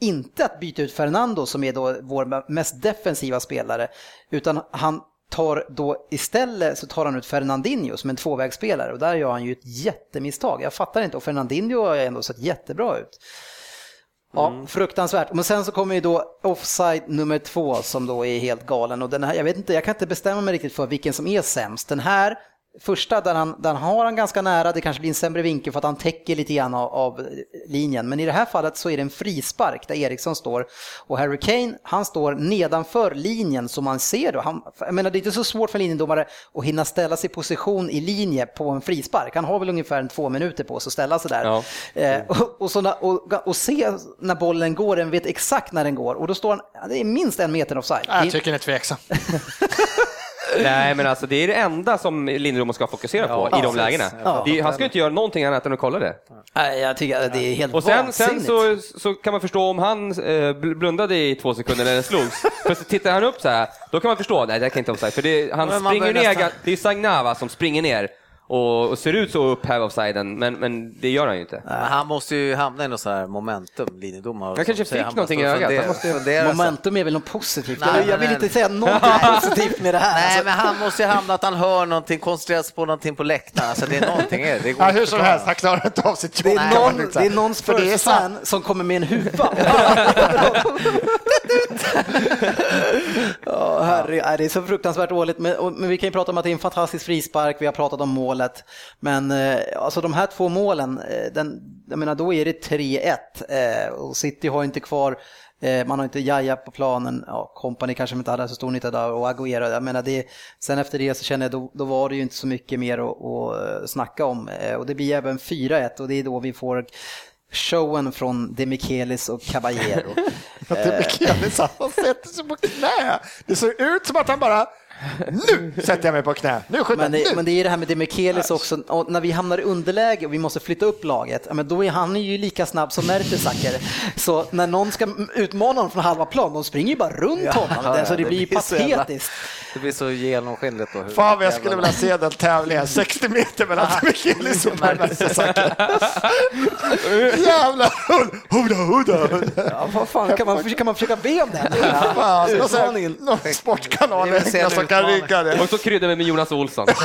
inte att byta ut Fernando som är då vår mest defensiva spelare utan han tar då istället så tar han ut Fernandinho som en tvåvägsspelare och där gör han ju ett jättemisstag. Jag fattar inte och Fernandinho har ändå sett jättebra ut. Ja, fruktansvärt. Men sen så kommer ju då offside nummer två som då är helt galen och den här, jag vet inte, jag kan inte bestämma mig riktigt för vilken som är sämst. Den här första där han, där han har han ganska nära, det kanske blir en sämre vinkel för att han täcker lite grann av, av linjen. Men i det här fallet så är det en frispark där Eriksson står och Harry Kane, han står nedanför linjen som man ser då. Han, jag menar det är inte så svårt för linjedomare att hinna ställa sig i position i linje på en frispark. Han har väl ungefär en två minuter på sig att ställa sig där. Ja. Eh, och, och, så när, och, och se när bollen går, den vet exakt när den går och då står han, det är minst en meter offside. Jag tycker ni är tveksam. [laughs] Nej, men alltså det är det enda som Linderoth ska fokusera på i de precis. lägena. Ja. Det, han ska inte göra någonting annat än att kolla det. Nej, jag tycker att det är helt Och sen, sen så, så kan man förstå om han eh, bl- blundade i två sekunder när den slogs. För så tittar han upp så här, då kan man förstå, nej det kan inte offside. För det, han Men springer ner, nästan- det är Sagnava som springer ner och, och ser ut så upp här offsiden, men, men det gör han ju inte. Men han måste ju hamna i något sån här momentum, linjedomare. Han kanske Så fick han någonting i ögat. måste- så- Momentum är väl något positivt. Nej, jag, vill inte säga någonting [laughs] positivt med det här. Nej, Alltså, men han måste ju hamna att han hör någonting, koncentrerar sig på någonting på läktaren. Alltså det är någonting. är det. Går Ja, inte hur som helst, han klarar inte av sitt jobb. det, är någon, lugnt det är någon För det är sant. Spurs-fan som kommer med en huva. [laughs] Ja, herre, nej, det är så fruktansvärt dåligt. Men, och, men vi kan ju prata om att det är en fantastisk frispark, vi har pratat om målet. Men eh, alltså de här två målen, eh, den, jag menar då är det 3-1 eh, och City har inte kvar eh, man har inte Jaja på planen, ja, Company kanske inte hade så stor nytta där och Aguero. Jag menar det, sen efter det så känner jag då, då var det ju inte så mycket mer att, att eh, snacka om. Eh, och det blir även 4-1 och det är då vi får showen från Demichelis och Caballero. [laughs] De Michelis, han sätter sig på knä. Det ser ut som att han bara, nu sätter jag mig på knä. Nu skjuter Men det, nu. men det är det här med Demichelis också, och när vi hamnar i underläge och vi måste flytta upp laget, ja, men då är han ju lika snabb som Mertesacker. Så när någon ska utmana honom från halva plan, de springer ju bara runt honom. ja, så det, det blir ju patetiskt. Det blir så genomskinligt. då. hur Fan vad jag skulle jävla- vilja se den tävlingen, 60 meter mellan Mikaelis och Mertesacker. [laughs] Jävlar, huda, huda. Ja, vad fan, kan, man, kan man försöka be om det? Fan, någon sportkanal som kan rygga det. Och så kryddar vi med Jonas Olsson. [laughs]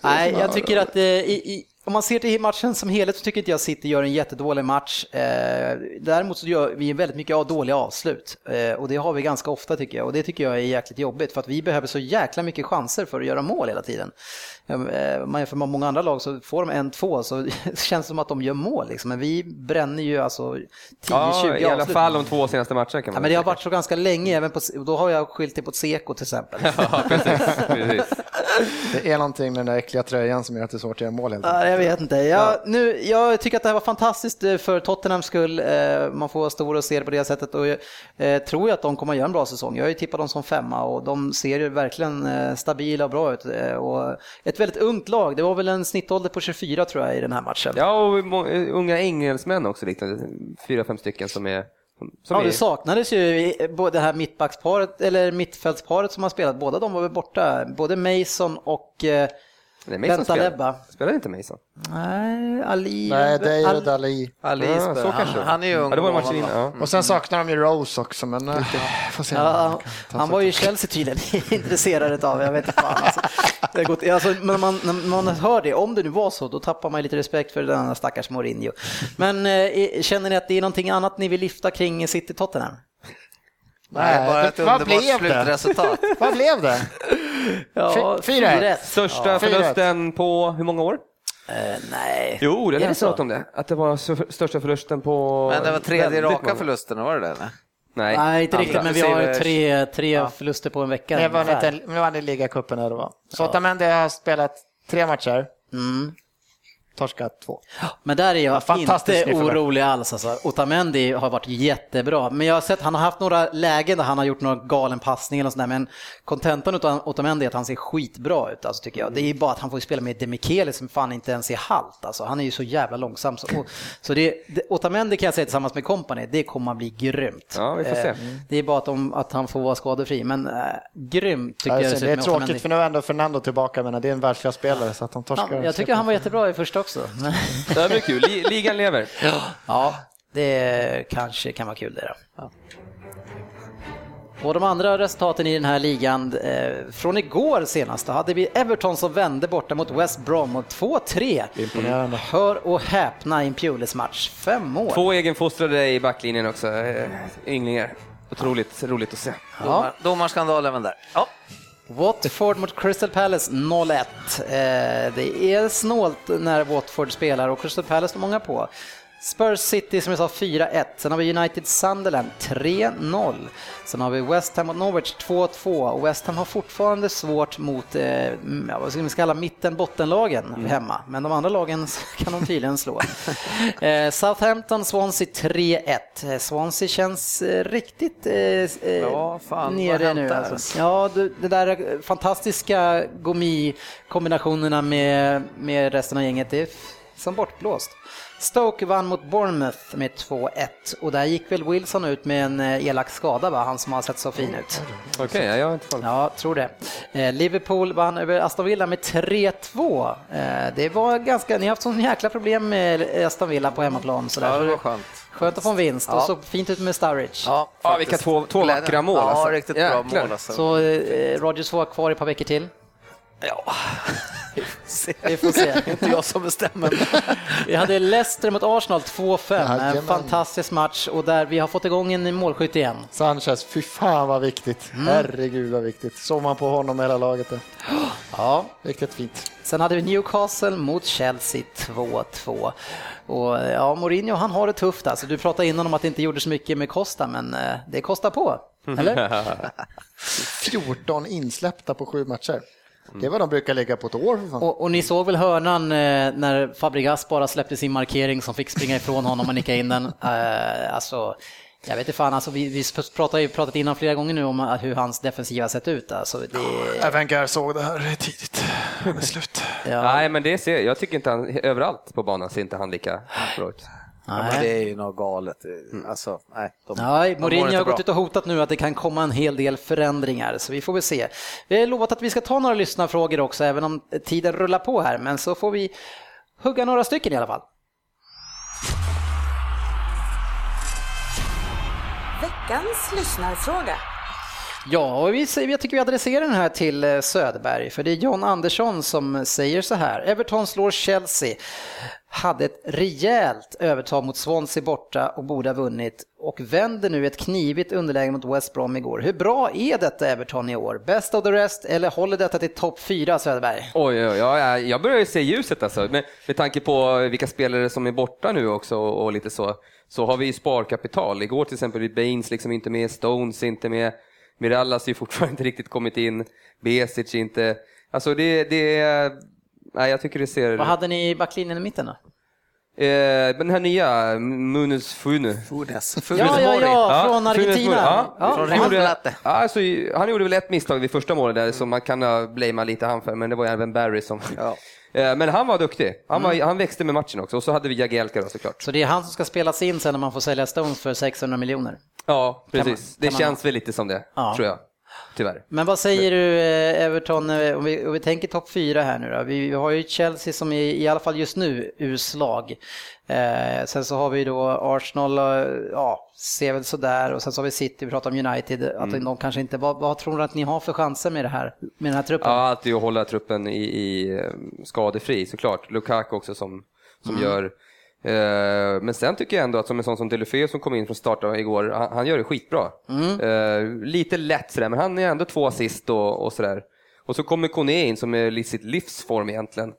Nej, jag tycker att eh, i, i, om man ser till matchen som helhet så tycker inte jag City gör en jättedålig match. Eh, däremot så gör vi väldigt mycket av dåliga avslut eh, och det har vi ganska ofta tycker jag och det tycker jag är jäkligt jobbigt för att vi behöver så jäkla mycket chanser för att göra mål hela tiden. Eh, man jämför med många andra lag så får de en, två så [laughs] känns det som att de gör mål liksom. men vi bränner ju alltså 10-20 Ja, i alla fall de två senaste matcherna kan man Ja, men det har varit så ganska länge, även på, då har jag skilt det på Seko till exempel. [laughs] Ja, precis. precis. [laughs] Det är någonting med den där äckliga tröjan som gör att det är svårt att göra mål. Helt enkelt. Ja, jag vet inte. Jag, nu, jag tycker att det här var fantastiskt eh, för Tottenhams skull. Eh, Man får vara stor och se det på det sättet och jag tror att de kommer att göra en bra säsong. Jag har ju tippat dem som femma och de ser ju verkligen stabila och bra ut. Och ett väldigt ungt lag. Det var väl en snittålder på 24 tror jag i den här matchen. Ja, och unga engelsmän också, liknande. fyra, fem stycken som är... Som Ja, är det saknades ju både det här mittbacksparet, eller mittfältsparet som har spelat, båda de var väl borta. Både Mason och eh, Nej, Mason Vänta, spelar- Lebba. Spelar inte Mason? nej, Ali. Nej, det är ju Ali- Dali. Alice, Ja, så han, kanske. han är ju ung. Ja, det var och matchen innan. Ja. Och sen saknar de ju Rose också, men eh, får se. Ja, han var ju Chelsea tydligen [laughs] intresserad av, jag vet inte fan. Alltså, det har gått, alltså, men man, när man hör det, om det nu var så, då tappar man lite respekt för den här stackars Mourinho. Men eh, känner ni att det är någonting annat ni vill lyfta kring City Tottenham? Nej, bara ett vad underbart blev det? slutresultat. Vad blev det? Ja, Fy- fyra ett. 4-1. Största Ja. förlusten på hur många år? Eh, nej. Jo, det Är det läste något om det. Att det var största förlusten på... Men det var tredje raka många. förlusten, var det det? Nej, Nej, inte riktigt, men vi har tre, tre förluster på en vecka. Ni ni vann i ligacupen eller vad? Så Otamendi har spelat tre matcher, Mm. Torskat två. Men där är jag inte orolig alls. Alltså. Otamendi har varit jättebra, men jag har sett han har haft några lägen där han har gjort någon galen passning eller sådär, men kontentan av Otamendi är att han ser skitbra ut, alltså, tycker jag. Det är bara att han får spela med Demichelis som fan inte ens är halt, alltså. han är ju så jävla långsam. Så, och, så det, det, Otamendi kan jag säga tillsammans med Company, det kommer att bli grymt. Ja, vi får se. Eh, det är bara att, de, att han får vara skadefri, men äh, grymt tycker jag Alltså, ser det är ut med tråkigt Otamendi. för nu är ändå Fernando tillbaka, men det är en världsklasspelare så att de torskar. Ja, jag tycker han var jättebra i första också. Men... [laughs] det blir kul. Li- Ligan lever. Ja, det kanske kan vara kul det då. Och de andra resultaten i den här ligan, eh, från igår senast, då hade vi Everton som vände borta mot West Brom och 2-3. Imponerande. Hör och häpna i en Pulis match, fem mål. Två egenfostrade i backlinjen också. eh, Ynglingar. Otroligt roligt att se. Domar, domarskandal även där. Ja. Watford mot Crystal Palace 0-1. Eh, det är snålt när Watford spelar och Crystal Palace har många på. Spurs City som jag sa 4-1. Sen har vi United Sunderland 3-0. Sen har vi West Ham mot Norwich 2-2 och West Ham har fortfarande svårt mot, eh, vad ska vi kalla mitten bottenlagen hemma. Men de andra lagen [laughs] kan de tydligen slå. eh, Southampton Swansea 3-1. Eh, Swansea känns eh, riktigt eh, eh, Ja, fan, nere nu. Alltså. Ja, det, där fantastiska Gomi-kombinationerna med, med resten av gänget, det är som bortblåst. Stoke vann mot Bournemouth med 2-1 och där gick väl Wilson ut med en eh, elak skada, va? han som har sett så fin ut. Okej, ja, jag har inte koll. Ja, tror det. Eh, Liverpool vann över Aston Villa med 3-2. Eh, det var ganska, ni har haft sån jäkla problem med Aston Villa på hemmaplan. Så ja, det var skönt. Skönt att få en vinst Ja. och så fint ut med Sturridge. Ja, Ja, vilka två, två vackra mål Ja, alltså. riktigt bra Jäklar. mål alltså. Så eh, Rodgers får vara kvar ett par veckor till. Ja. [laughs] Vi får se. Det är inte jag som bestämmer. Vi hade Leicester mot Arsenal 2-5, en fantastisk match och där vi har fått igång en målskytt igen. Sanchez, fy fan vad viktigt. Mm. Herregud vad viktigt. Såg man på honom hela laget. där. Ja. Riktigt fint. Sen hade vi Newcastle mot Chelsea 2-2. Och ja, Mourinho han har det tufft alltså. Du pratade innan om att det inte gjorde så mycket med Costa, men eh, det kostar på. Eller? [laughs] [laughs] 14 insläppta på sju matcher. Det är vad de brukar ligga på ett år. För fan. Och, och ni såg väl hörnan eh, när Fabregas bara släppte sin markering som fick springa ifrån honom och nicka in den. [laughs] Eh, alltså, jag vet inte fan, alltså, vi, vi pratar ju pratat innan flera gånger nu om hur hans defensiva sett ut. Alltså, det, Även Gär såg det här tidigt. Slut. ja, Nej, men det ser jag. tycker inte han, överallt på banan ser inte han lika bra ut. Ja, men det är ju något galet. Alltså, nej, de, Nej, Mourinho har bra. gått ut och hotat nu att det kan komma en hel del förändringar, så vi får väl se. Vi har lovat att vi ska ta några lyssnarfrågor också, även om tiden rullar på här, men så får vi hugga några stycken i alla fall. Veckans lyssnarfråga. Ja, och vi, jag tycker vi adresserar den här till eh, Söderberg, för det är John Andersson som eh, säger så här. Everton slår Chelsea, hade ett rejält övertag mot Swansea borta och borde ha vunnit och vänder nu ett knivigt underläge mot West Brom igår. Hur bra är detta Everton i år? Best of the rest eller håller detta till topp fyra Söderberg? Oj, oj, oj, jag börjar ju se ljuset alltså. Med, med tanke på vilka spelare som är borta nu också och, och lite så, så har vi ju sparkapital. Igår till exempel Baines liksom inte med, Stones inte med, Mirallas har ju fortfarande inte riktigt kommit in, Besic är inte... Alltså det, det Nej, jag tycker det ser... Vad hade ni i backlinjen i mitten då? Eh, den här nya, Munus Funu. Funes. Ja, Funes ja, Mori. ja, från. Argentina. Ja, Ja, från han, gjorde, ja, alltså, han gjorde väl ett misstag vid första målet där som man kan ha blamat lite han för, men det var ju även Barry som... Ja. [laughs] Eh, Men han var duktig. Han, var, han växte med matchen också. Och så hade vi Jagielka då såklart. Så det är han som ska spelas in sen när man får sälja Stones för 600 miljoner. Ja, Kan precis. man- det kan man- känns väl lite som det, Ja. tror jag. Tyvärr. Men vad säger du eh, Everton, eh, om vi, om vi tänker topp fyra här nu då? Vi, vi har ju Chelsea som är i alla fall just nu urslag. Eh, sen så har vi då Arsenal, eh, ja, ser väl sådär och sen så har vi City, vi pratar om United, att Mm. de kanske inte, vad, vad tror du att ni har för chanser med det här, med den här truppen? Ja, alltid att hålla truppen i, i skadefri såklart. Lukaku också som, som Mm. gör men sen tycker jag ändå att som en sån som Delufeu som kom in från start igår, han, han gör det skitbra. Mm. Eh, lite lätt sådär, men han är ändå två assist och, och sådär. Och så kommer Kone in som är i sitt livsform egentligen.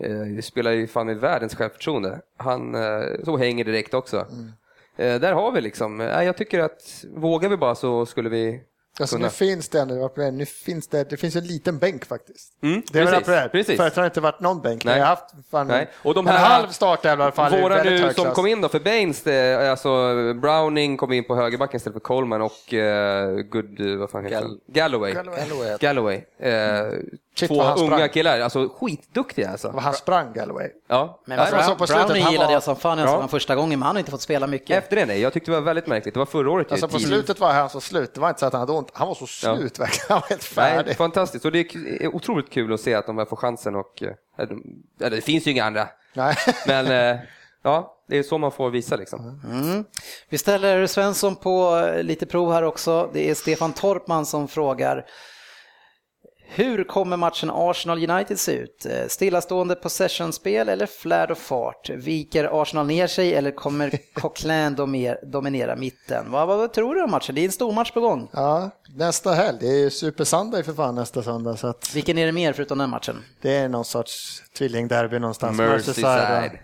Eh, spelar ju fan med världens självförtroende. Han eh, så hänger direkt också. Mm. Eh, där har vi liksom, eh, jag tycker att vågar vi bara så skulle vi Alltså, kunna. nu finns det ändå, nu finns det, det finns en liten bänk faktiskt. Mm, Det är väl precis, det. precis. Förut har det inte varit någon bänk. Nej. Vi har haft fan Nej. Och de en här- halv startelva i alla fall. Våra nu som klass. kom in då för Baines, det, alltså Browning kom in på högerbacken istället för Coleman och uh, Good, eh, vad fan heter Gall- han? Galloway. Galloway. Galloway. Eh, Shit, två vad unga sprang. killar, alltså skitduktiga alltså. Han sprang Galloway. Ja. Men Nej, Brown, han gillade var- jag som fan jag Ja. såg honom första gången, men han har inte fått spela mycket. Efter det nej, jag tyckte det var väldigt märkligt. Det var förra året ju, Alltså på tidigt. slutet var han så slut. Det var inte så att han hade ont. Han var så slut verkligen. [laughs] Han var helt Nej, färdig. fantastiskt. Och det är otroligt kul att se att de här får chansen och... eh, Eller det finns ju inga andra. Nej. [laughs] Men eh, ja, det är så man får visa liksom. Mm. Vi ställer Svensson på eh, lite prov här också. Det är Stefan Torpman som frågar hur kommer matchen Arsenal United se ut? Eh, Stillastående possessionspel eller flärd och fart? Viker Arsenal ner sig eller kommer [laughs] Coquelin dominera mitten? Vad, vad tror du om matchen? Det är en stor match på gång. Ja, nästa helg. Det är ju Super Sunday för fan nästa söndag. Så att Vilken är det mer förutom den matchen? det är någon sorts tvillingderby någonstans. Merseyside. [laughs]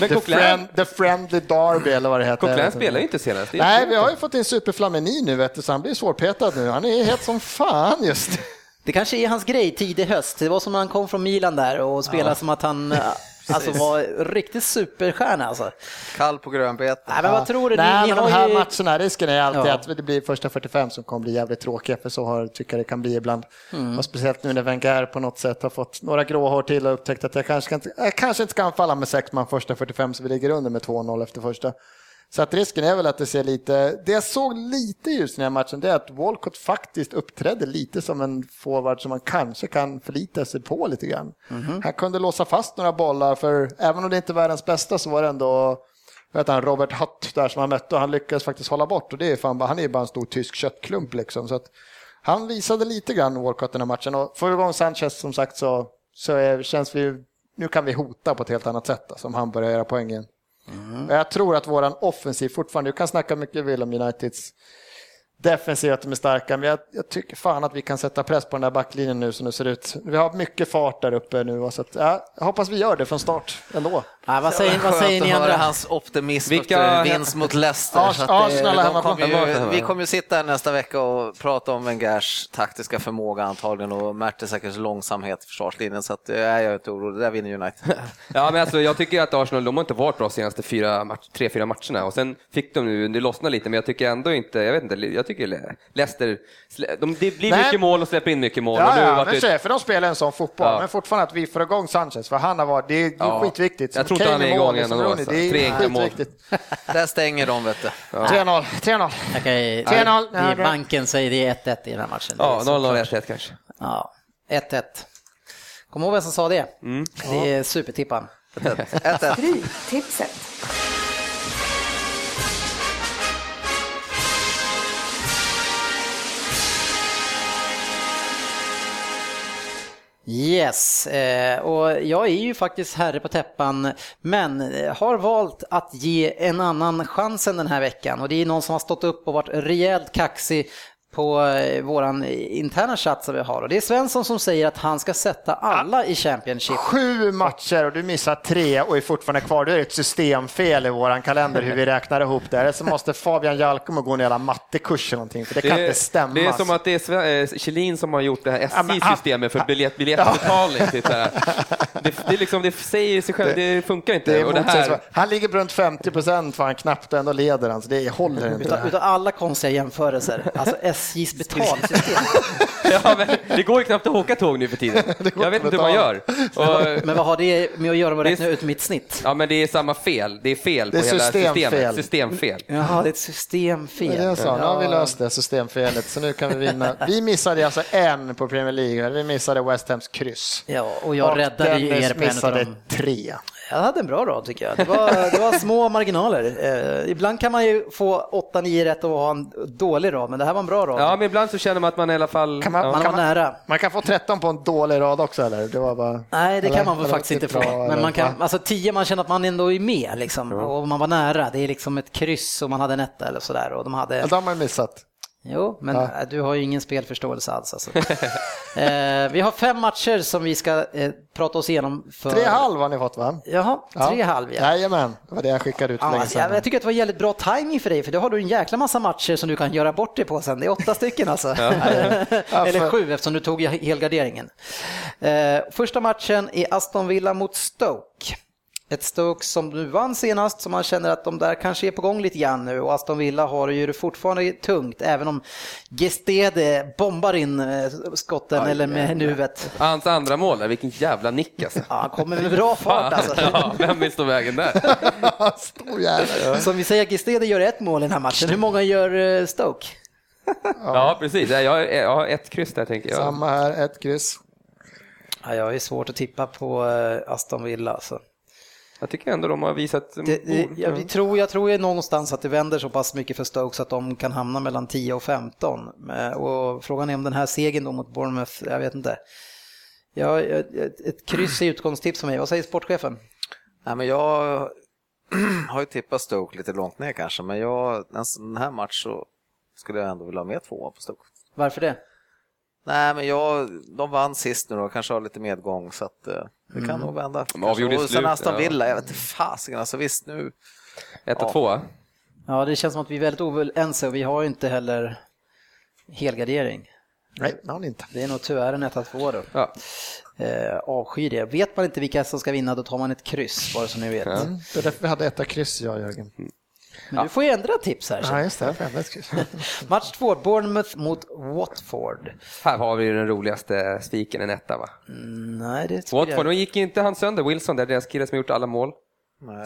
Men The, friend, the Friendly Derby eller vad det heter. Coquelin spelar ju inte senast. Nej, vi har ju fått in Super Flamini nu vet du, så han blir svårpetad nu. Han är het som fan just. Det kanske är hans grej tidig höst. Det var som när han kom från Milan där och spelade som att han eh, [laughs] alltså, var riktigt superstjärna alltså. Kall på grönbete. Nej, men vad tror du? Ni, Nej, ni men de här ju... matcherna, risken är alltid Ja. att det blir första 45 som kommer bli jävligt tråkiga, för så har, tycker jag det kan bli ibland. Mm. Och speciellt nu när Wenger på något sätt har fått några grå hår till och upptäckt att jag kanske, inte, jag kanske inte ska anfalla med sex man första 45 så vi ligger under med 2-0 efter första. Så att risken är väl att det ser lite, det jag såg lite just i den här matchen det är att Walcott faktiskt uppträdde lite som en forward som man kanske kan förlita sig på lite grann. Han kunde låsa fast några bollar för även om det inte är världens bästa så var det ändå vet han, Robert Hutt där som han mötte och han lyckades faktiskt hålla bort och det är fan, han är bara en stor tysk köttklump liksom. Så att han visade lite grann Walcott den här matchen och förra gången Sanchez som sagt så, så är, känns vi, nu kan vi hota på ett helt annat sätt alltså, om han börjar göra poäng Mm. Jag tror att våran offensiv fortfarande, du kan snacka mycket väl om Uniteds defensiv att de är starka, men jag, jag tycker fan att vi kan sätta press på den där backlinjen nu som det ser ut. Vi har mycket fart där uppe nu, så att, ja, jag hoppas vi gör det från start ändå. Nej, vad säger, vad säger ni andra? hans optimism Vilka- efter vinst mot Leicester. Ars- så att det- Arsenal de på- kommer ju, vi kommer ju sitta här nästa vecka och prata om Wengers taktiska förmåga antagligen och Mertesackers långsamhet i försvarslinjen. Så att, eh, jag är inte orolig, där vinner United. [laughs] Ja, men alltså, jag tycker att Arsenal, de har inte varit bra senaste fyra match, tre, fyra matcherna och sen fick de nu, det lossnade lite, men jag tycker ändå inte, jag vet inte, jag tycker Le- Leicester, de, det blir Nej. mycket mål och släpper in mycket mål. och Ja, nu ja men det- det, för de spelar en sån fotboll. Ja. Men fortfarande att vi får igång Sanchez, för han har varit, det är, det är Ja. skitviktigt. Tror inte han är igång mål, än ändå, Tre är enkla mål. [laughs] där stänger de, vet du. 3-0, 3-0. Okej, 3-0. det är banken säger det är 1-1 i den här matchen. Ja, är 0-0, såklart. 1-1 kanske. Ja, 1-1. Kom ihåg vem som sa det? Det är supertippan. [laughs] Stryktipset. Yes, eh, och jag är ju faktiskt herre på täppan men eh, har valt att ge en annan chansen den här veckan. Och det är någon som har stått upp och varit rejält kaxig på eh, våran interna chatt som vi har och det är Svensson som säger att han ska sätta alla i Championship. Sju matcher och du missar tre och är fortfarande kvar. Det är ett systemfel i våran kalender hur vi räknar ihop det. Eller så måste Fabian Jalkemo gå en jävla mattekurs eller någonting, för det, kan inte stämma. Det är som att det är eh, Kjellin som har gjort det här Ja, SJ-systemet för biljett, biljettbetalning. Typ så här. det, det, är liksom, det säger sig själv, det funkar inte. Det och det här. Han ligger på runt 50 procent för han knappt ändå leder han, så det håller inte. det Utav, utav alla konstiga jämförelser, alltså SJs betalsystem. [laughs] ja, men, det går ju knappt att åka tåg nu för tiden. [laughs] Jag vet inte hur man gör. [laughs] Och, Men vad har det med att göra med att Det är- räkna ut mitt snitt? ja, men det är samma fel. Det är fel Det är på hela systemfel. systemet. Systemfel. Jaha, det är ett systemfel. Det är sa, nu har vi löst det systemfelet, så nu kan vi vinna. Vi missade alltså en på Premier League, vi missade West Hams kryss. Ja, och jag räddade ju er på en av missade dem. tre. Jag hade en bra rad tycker jag. Det var, det var små marginaler. Eh, ibland kan man ju få 8-9 rätt och ha en dålig rad, men det här var en bra rad. Ja, men ibland så känner man att man i alla fall... Kan man- ja. man kan var nära. Man kan få 13 på en dålig rad också eller? Det var bara... Nej, det Eller? kan man väl faktiskt inte riktigt få. Men man kan, alltså 10 man känner att man ändå är med liksom. Och man var nära. Det är liksom ett kryss och man hade en etta eller sådär. Och de hade... Ja, det har man missat. Jo, men Ja. äh, du har ju ingen spelförståelse alls. Alltså. [laughs] eh, vi har fem matcher som vi ska eh, prata oss igenom. För... Tre halv har ni fått va? Jaha, tre halv ja. Jajamän, det var det jag skickade ut Ja, länge alltså, jag, sedan. jag tycker att det var jävligt bra timing för dig, för då har du en jäkla massa matcher som du kan göra bort dig på sen. Det är åtta stycken alltså. [laughs] Eller sju eftersom du tog helgarderingen. Eh, första matchen är Aston Villa mot Stoke. Ett Stoke som nu vann senast, som man känner att de där kanske är på gång lite grann nu och Aston Villa har ju det fortfarande tungt, även om Gestede bombar in eh, skotten eller med nuvet. Hans andra mål, där, vilken jävla nick alltså. Ja, han kommer med bra fart alltså. Ja, vem vill stå vägen där? [laughs] Stor jävel. Så om vi säger att Gestede gör ett mål i den här matchen, hur många gör eh, Stoke? Ja, precis. Jag har, jag har ett kryss där, tänker jag. Samma här, ett kryss. Ja, jag är svårt att tippa på eh, Aston Villa. Alltså. Jag tycker ändå de har visat... Det, det, jag, vi tror, jag tror ju någonstans att det vänder så pass mycket för Stoke så att de kan hamna mellan 10 och 15. Men- Och frågan är om den här segern då mot Bournemouth, jag vet inte. Ja, ett, ett kryss är utgångstips för mig. Vad säger sportchefen? Nej, men jag [clears throat] har ju tippat Stoke lite långt ner kanske, men jag, en sån här match så skulle jag ändå vilja ha med tvåan på Stoke. Varför det? Nej, men jag, de vann sist nu då, kanske har lite medgång så att eh, det kan nog vända. De avgjorde i och sen Aston ja. Villa, jag vet inte fasiken, alltså visst nu. Ett och Ja. två. Ja, det känns som att vi är väldigt oense och vi har ju inte heller helgardering. Nej, det har ni inte. Det är nog tyvärr en 1-2 då. Ja. Eh, avskyr det. Vet man inte vilka som ska vinna då tar man ett kryss, bara så ni vet. Mm, det är därför vi hade etta kryss, jag och Jörgen. Men du får ju ändra tips här. Ja, just det. [laughs] Match 2, Bournemouth mot Watford. Här har vi ju den roligaste spiken, en etta va? Nej, det tycker Watford, jag. de gick inte han sönder, Wilson där, deras kille som gjort alla mål?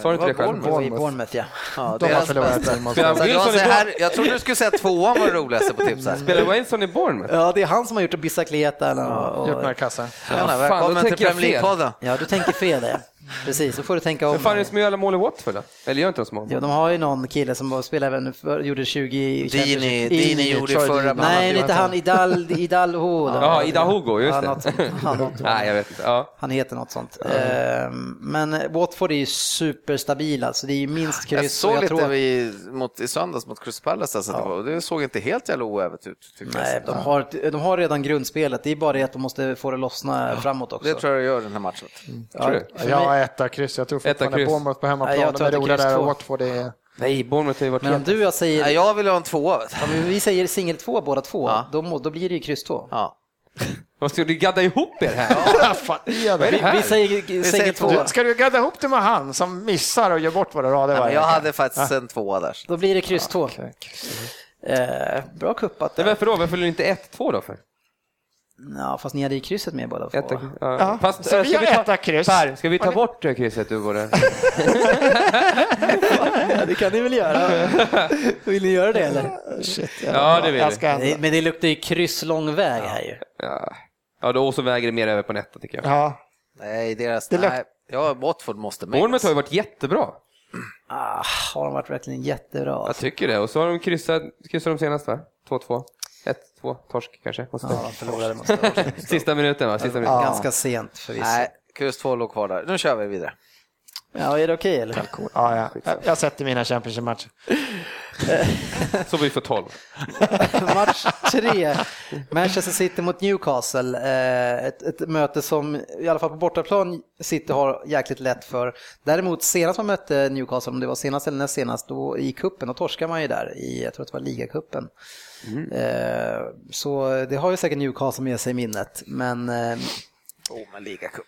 Sa du inte det själv? I Bournemouth, ja. [laughs] Ja, De har förlorat en jag, Bournemouth? här, trodde du skulle säga tvåan var det roligaste på tips här. Spelar Wilson i Bournemouth? Ja, det är han som har gjort bicicleta. Och, Gjort några kassar. Tjena, fan, välkommen då till tänker jag fel. Ja, du tänker fel ja. Precis, då får du tänka om. Vem fan är det som gör alla mål i Watford då? Eller gör inte de små? Ja, de har ju någon kille som spelar även för, gjorde 20 i Dini. Dini I- gjorde Troy förra Dini. men han Nej, inte han. Idal, Idalho. Ja, Ida Hugo, just Ja, det. något sånt. Ja, något. Nej, jag vet inte. Ja. Han heter något sånt. Ehm, Men Watford är ju superstabila, alltså det är ju minst kryss. Jag såg lite tror att- i, mot, i söndags mot Crystal Palace, alltså, det, var, det såg inte helt jävla oävet ut. jag. Nej, de har, de har redan grundspelet, det är bara det att de måste få det lossna framåt också. Det tror jag gör den här matchen. Ja, Tror du? Har etta kryss. Jag tror fortfarande kryss. Bournemouth på Nej, hemmaplan. jag De tror är att det är roliga kryss där. två. Watford är... Nej, Bournemouth har ju varit Men om du och jag säger, Nej, jag vill ha en tvåa. om vi säger singel två båda två, Ja. då, då blir det ju kryss två. Ja. [laughs] Vad ska du gadda ihop er här? Vad fan Vad är det här? Vi säger singel säger två, Du, ska du gadda ihop det med han som missar och gör bort våra rader Nej, varje jag hade faktiskt en tvåa där. då blir det kryss två. Okej. Eh, bra kuppat Nej, där. varför då? Varför är det inte 1-2 då för? Ja, fast ni hade ju krysset med båda två. Etta, ja. Ja, Fast, så äh, vi ska har ta- etta kryss. Per, ska vi ta bort eh, krysset ur våra... [laughs] Ja, det kan ni väl göra? Vill ni göra det eller? Shit, Ja, det vill jag vi. ska Men det luktar ju kryss lång väg här ju. Ja, ja då så väger det mer över på netta tycker jag. Ja, Nej, deras... Det luk- nej, ja, Watford måste med. Bournemouth har ju varit jättebra. Ah, har de varit verkligen jättebra. Jag tycker det. Och så har de kryssat, kryssat de senast va? 2-2. 1-2. 2, torsk kanske. Måste. Ja, förlorade mot. [laughs] Sista minuten va? Sista minuten. Ganska sent förvisso. Nej, kryss 2 låg kvar där. Nu kör vi vidare. Ja, är det okej eller? Ja, ja. Jag, jag sätter mina Championship-matcher. [laughs] Så vi får 12. [laughs] Match tre, Manchester City mot Newcastle. Eh, Ett, ett möte som i alla fall på bortaplan City har jäkligt lätt för. Däremot senast man mötte Newcastle, om det var senast eller näst senast, då i kuppen då torskade man ju där i, jag tror att det var ligacupen. Eh, Så det har ju säkert Newcastle med sig i minnet. Men Oh, men ligacup.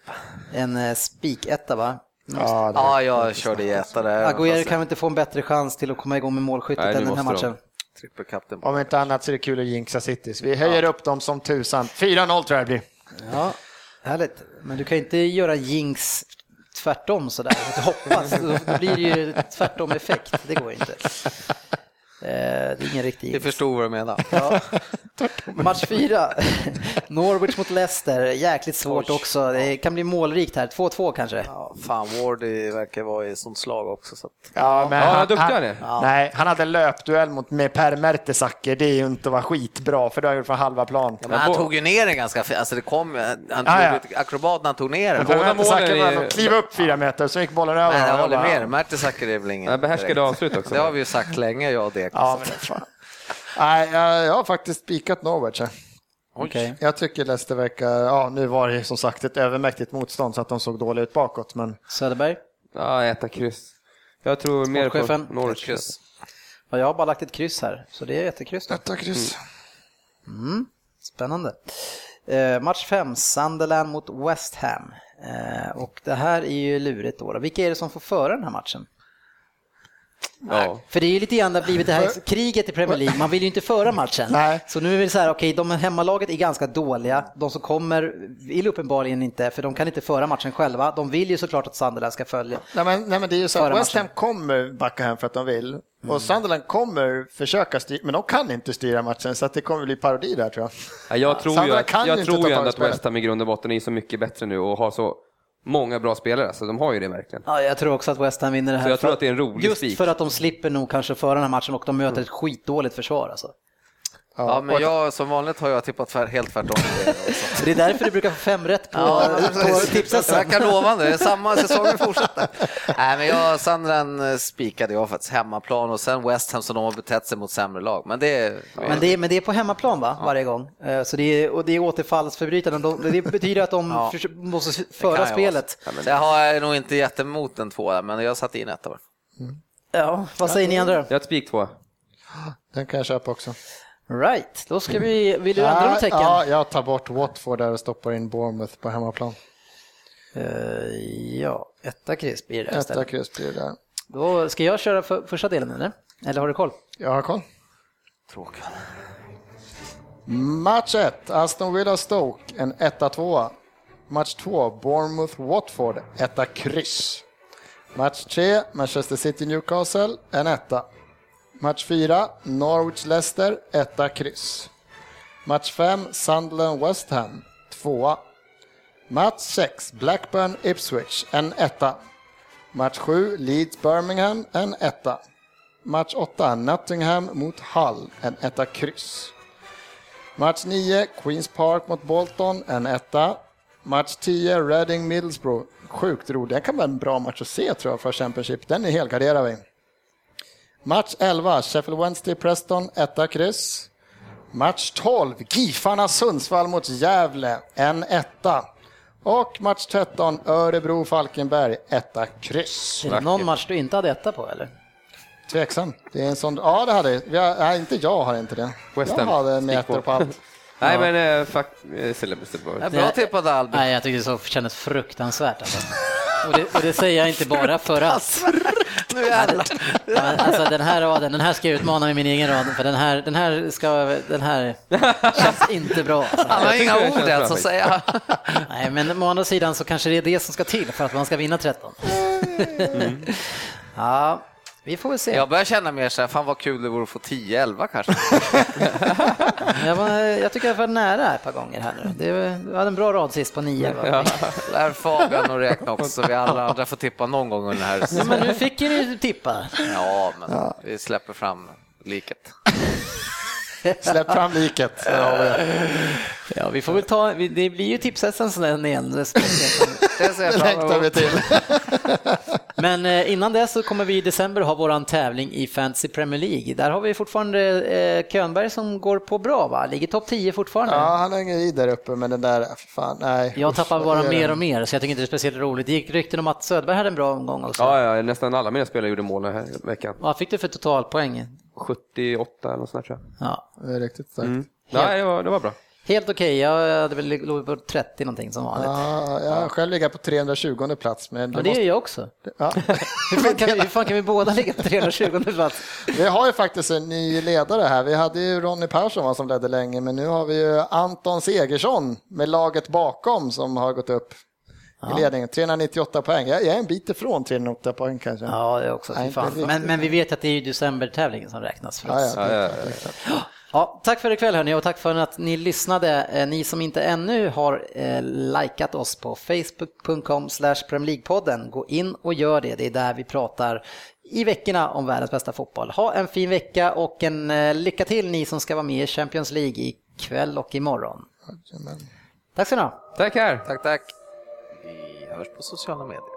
en spiketta va? Ja, det- Ja, jag körde etta där. Aguero kan väl inte få en bättre chans till att komma igång med målskyttet Nej, än den här de. matchen? Trippelkapten. Om inte annat så är det kul att jinxa City. Så vi höjer upp dem som tusan. 4-0 tror jag det blir. Ja, härligt. Men du kan inte göra jinx tvärtom sådär, hoppas. Då blir det ju tvärtom effekt. Det går inte. Eh, Det är ingen riktig Vi förstod vad du menar. Ja. Match fyra. Norwich mot Leicester. Jäkligt svårt också. Det kan bli målrikt här. 2-2 kanske. Ja, fan, Wardy verkar vara i sånt slag också. Så att... Ja, men Ja, han är duktig han är. Nej, han hade löpduell mot, med Per Mertesacker. Det är ju inte att vara skitbra, för det har gjort från halva plan. Ja, men han tog ju ner den ganska fint. Alltså det kom, han Ja, ja. ett akrobat när han tog ner den. Per Båda Mertesacker är- kliva upp fyra meter, så gick bollen över. Nej, jag håller med dig. Mertesacker är väl ingen... Ja, behärskade avslut också. Det har vi ju sagt länge, jag och Dek. Ja, men fan. Nej, jag, jag har faktiskt spikat Norwich. här. Okej. Jag tycker Leicester verkar, ja nu var det som sagt ett övermäktigt motstånd så att de såg dåliga ut bakåt, men Söderberg. Ja, äta kryss. Jag tror mer på. Norwich. Kryss. Ja, jag har bara lagt ett kryss här, så det är jättekryss. detta kryss. Spännande. Eh, match 5, Sunderland mot West Ham. Eh, och det här är ju lurigt då. Vilka är det som får föra den här matchen? Ja. För det är ju lite grann det har blivit det här kriget i Premier League, man vill ju inte föra matchen. Nej. Så nu är det så här, okej, de hemmalaget är ganska dåliga, de som kommer vill uppenbarligen inte, för de kan inte föra matchen själva. De vill ju såklart att Sunderland ska följa. Nej men, nej men det är ju så att West Ham kommer backa hem för att de vill. Och Sunderland kommer försöka styra, men de kan inte styra matchen så att det kommer bli parodi där tror jag. Ja, jag tror ju Sandra att, kan ju jag tror ju ändå att. West Ham i grund och botten är så mycket bättre nu och har så många bra spelare, så de har ju det verkligen. Ja, jag tror också att West Ham vinner det här. Så jag tror att det är en rolig Just spik. för att de slipper nog kanske föra den här matchen och de möter ett skitdåligt försvar alltså. Ja, men och- jag, som vanligt har jag tippat tvär, helt tvärtom. Det är därför du brukar få fem rätt på, Ja, på det tipset. verkar lovande. Det är samma säsong vi fortsätter. Nej, men jag, Sandren eh, spikade jag faktiskt hemmaplan och sen West Ham som de har betett sig mot sämre lag. Men det, Men det, är, men det är på hemmaplan va, varje gång. Eh, Så det är, och det är återfallsförbrytaren. De- Det betyder att de Ja. måste kan föra spelet. vara. Så jag har nog inte jättemot en tvåa, men jag satte in etta. bara. Ja, vad säger ni andra? Jag har ett spik två. Den kan jag köpa också. Right, då ska vi, vill du ändra något tecken? ja, jag tar bort Watford där och stoppar in Bournemouth på hemmaplan. Eh, ja, etta kryss blir det Etta istället. kryss blir det där. Då ska jag köra för, första delen eller? Eller har du koll? Jag har koll. Tråkigt. Match 1, Aston Villa Stoke, en 1-2. Match 2, Bournemouth Watford, 1 kryss. Match 3, Manchester City Newcastle, en 1. Match 4, Norwich Leicester, 1 kryss. Match 5, Sunderland West Ham, 2. Match 6, Blackburn Ipswich, en 1. Match 7, Leeds Birmingham, en 1. Match 8, Nottingham mot Hull, en 1 kryss. Match 9, Queens Park mot Bolton, en etta. Match 10, Reading Middlesbrough. Sjukt rolig. Det kan vara en bra match att se tror jag för Championship. Den är helgarderar vi. Match 11, Sheffield Wednesday Preston, etta kryss. Match 12, Gifarna Sundsvall mot Gävle, en etta. Och match 13, Örebro Falkenberg, etta kryss. Är det någon match du inte hade etta på eller? Tveksam. Det är en sån... Ja, det hade jag. vi. har- Nej, inte jag har inte det. West Jag hade med ettor på allt. [laughs] Nej, men eh, fuck, eh, Ja, bra tippat Albin. Nej, jag tycker det så kändes fruktansvärt. Alltså. Och, det, och det säger jag inte bara för att... Nu. Ja, men alltså, den här raden, den här ska jag utmana med min egen rad, för den här, den här, ska, den här känns inte bra. Han har inga det ord ens att säga. Nej, men å andra sidan så kanske det är det som ska till för att man ska vinna 13. Ja, vi får väl se. Jag börjar känna mer så här, fan vad kul det vore att få 10-11 kanske. [laughs] Jag, var, jag tycker jag var nära ett par gånger här nu. Det, du hade en bra rad sist på nio. Va? Lär Fabian att räkna också så vi alla andra får tippa någon gång under den här Ja, men nu fick ju ni tippa. Ja, men vi släpper fram liket. [laughs] Släpp fram liket. Ja, vi får väl ta, det blir ju tipsetsen sen igen. Det Det längtar vi till. [laughs] Men eh, innan det så kommer vi i december ha våran tävling i Fantasy Premier League. Där har vi fortfarande eh, Könberg som går på bra va? Ligger topp 10 fortfarande. Ja, han hänger i där uppe, men den där, fan, nej. Jag tappar bara mer och mer så jag tycker inte det är speciellt roligt. Det gick rykten om att Söderberg hade en bra omgång också. Ja, ja, nästan alla mina spelare gjorde mål den här veckan. Vad fick du för totalpoäng? 78 eller något sånt där, tror jag. Ja. Det är riktigt starkt. Mm. Nej, det var, det var bra. Helt okej, jag hade väl låg på 30 någonting som vanligt. Ja, jag själv ligger på 320 plats, men Ja, det det måste, gör jag också. ja. [laughs] Hur fan, kan vi, hur fan kan vi båda ligga på 320 plats? Vi har ju faktiskt en ny ledare här. Vi hade ju Ronny Persson som ledde länge, men nu har vi ju Anton Segersson med laget bakom som har gått upp i ledningen. 398 poäng. Jag är en bit ifrån 398 poäng kanske. Ja, det är också. Nej. Men, men vi vet att det är ju decembertävlingen som räknas för oss. ja. Ja, ja, ja. Tack för ikväll hörni och tack för att ni lyssnade. Eh, Ni som inte ännu har eh, likat oss på facebook.com podden gå in och gör det. Det är där vi pratar i veckorna om världens bästa fotboll. Ha en fin vecka och en eh, lycka till ni som ska vara med i Champions League ikväll och imorgon. Tack ska ni ha. Tackar! Tack, tack. Vi hörs på sociala medier.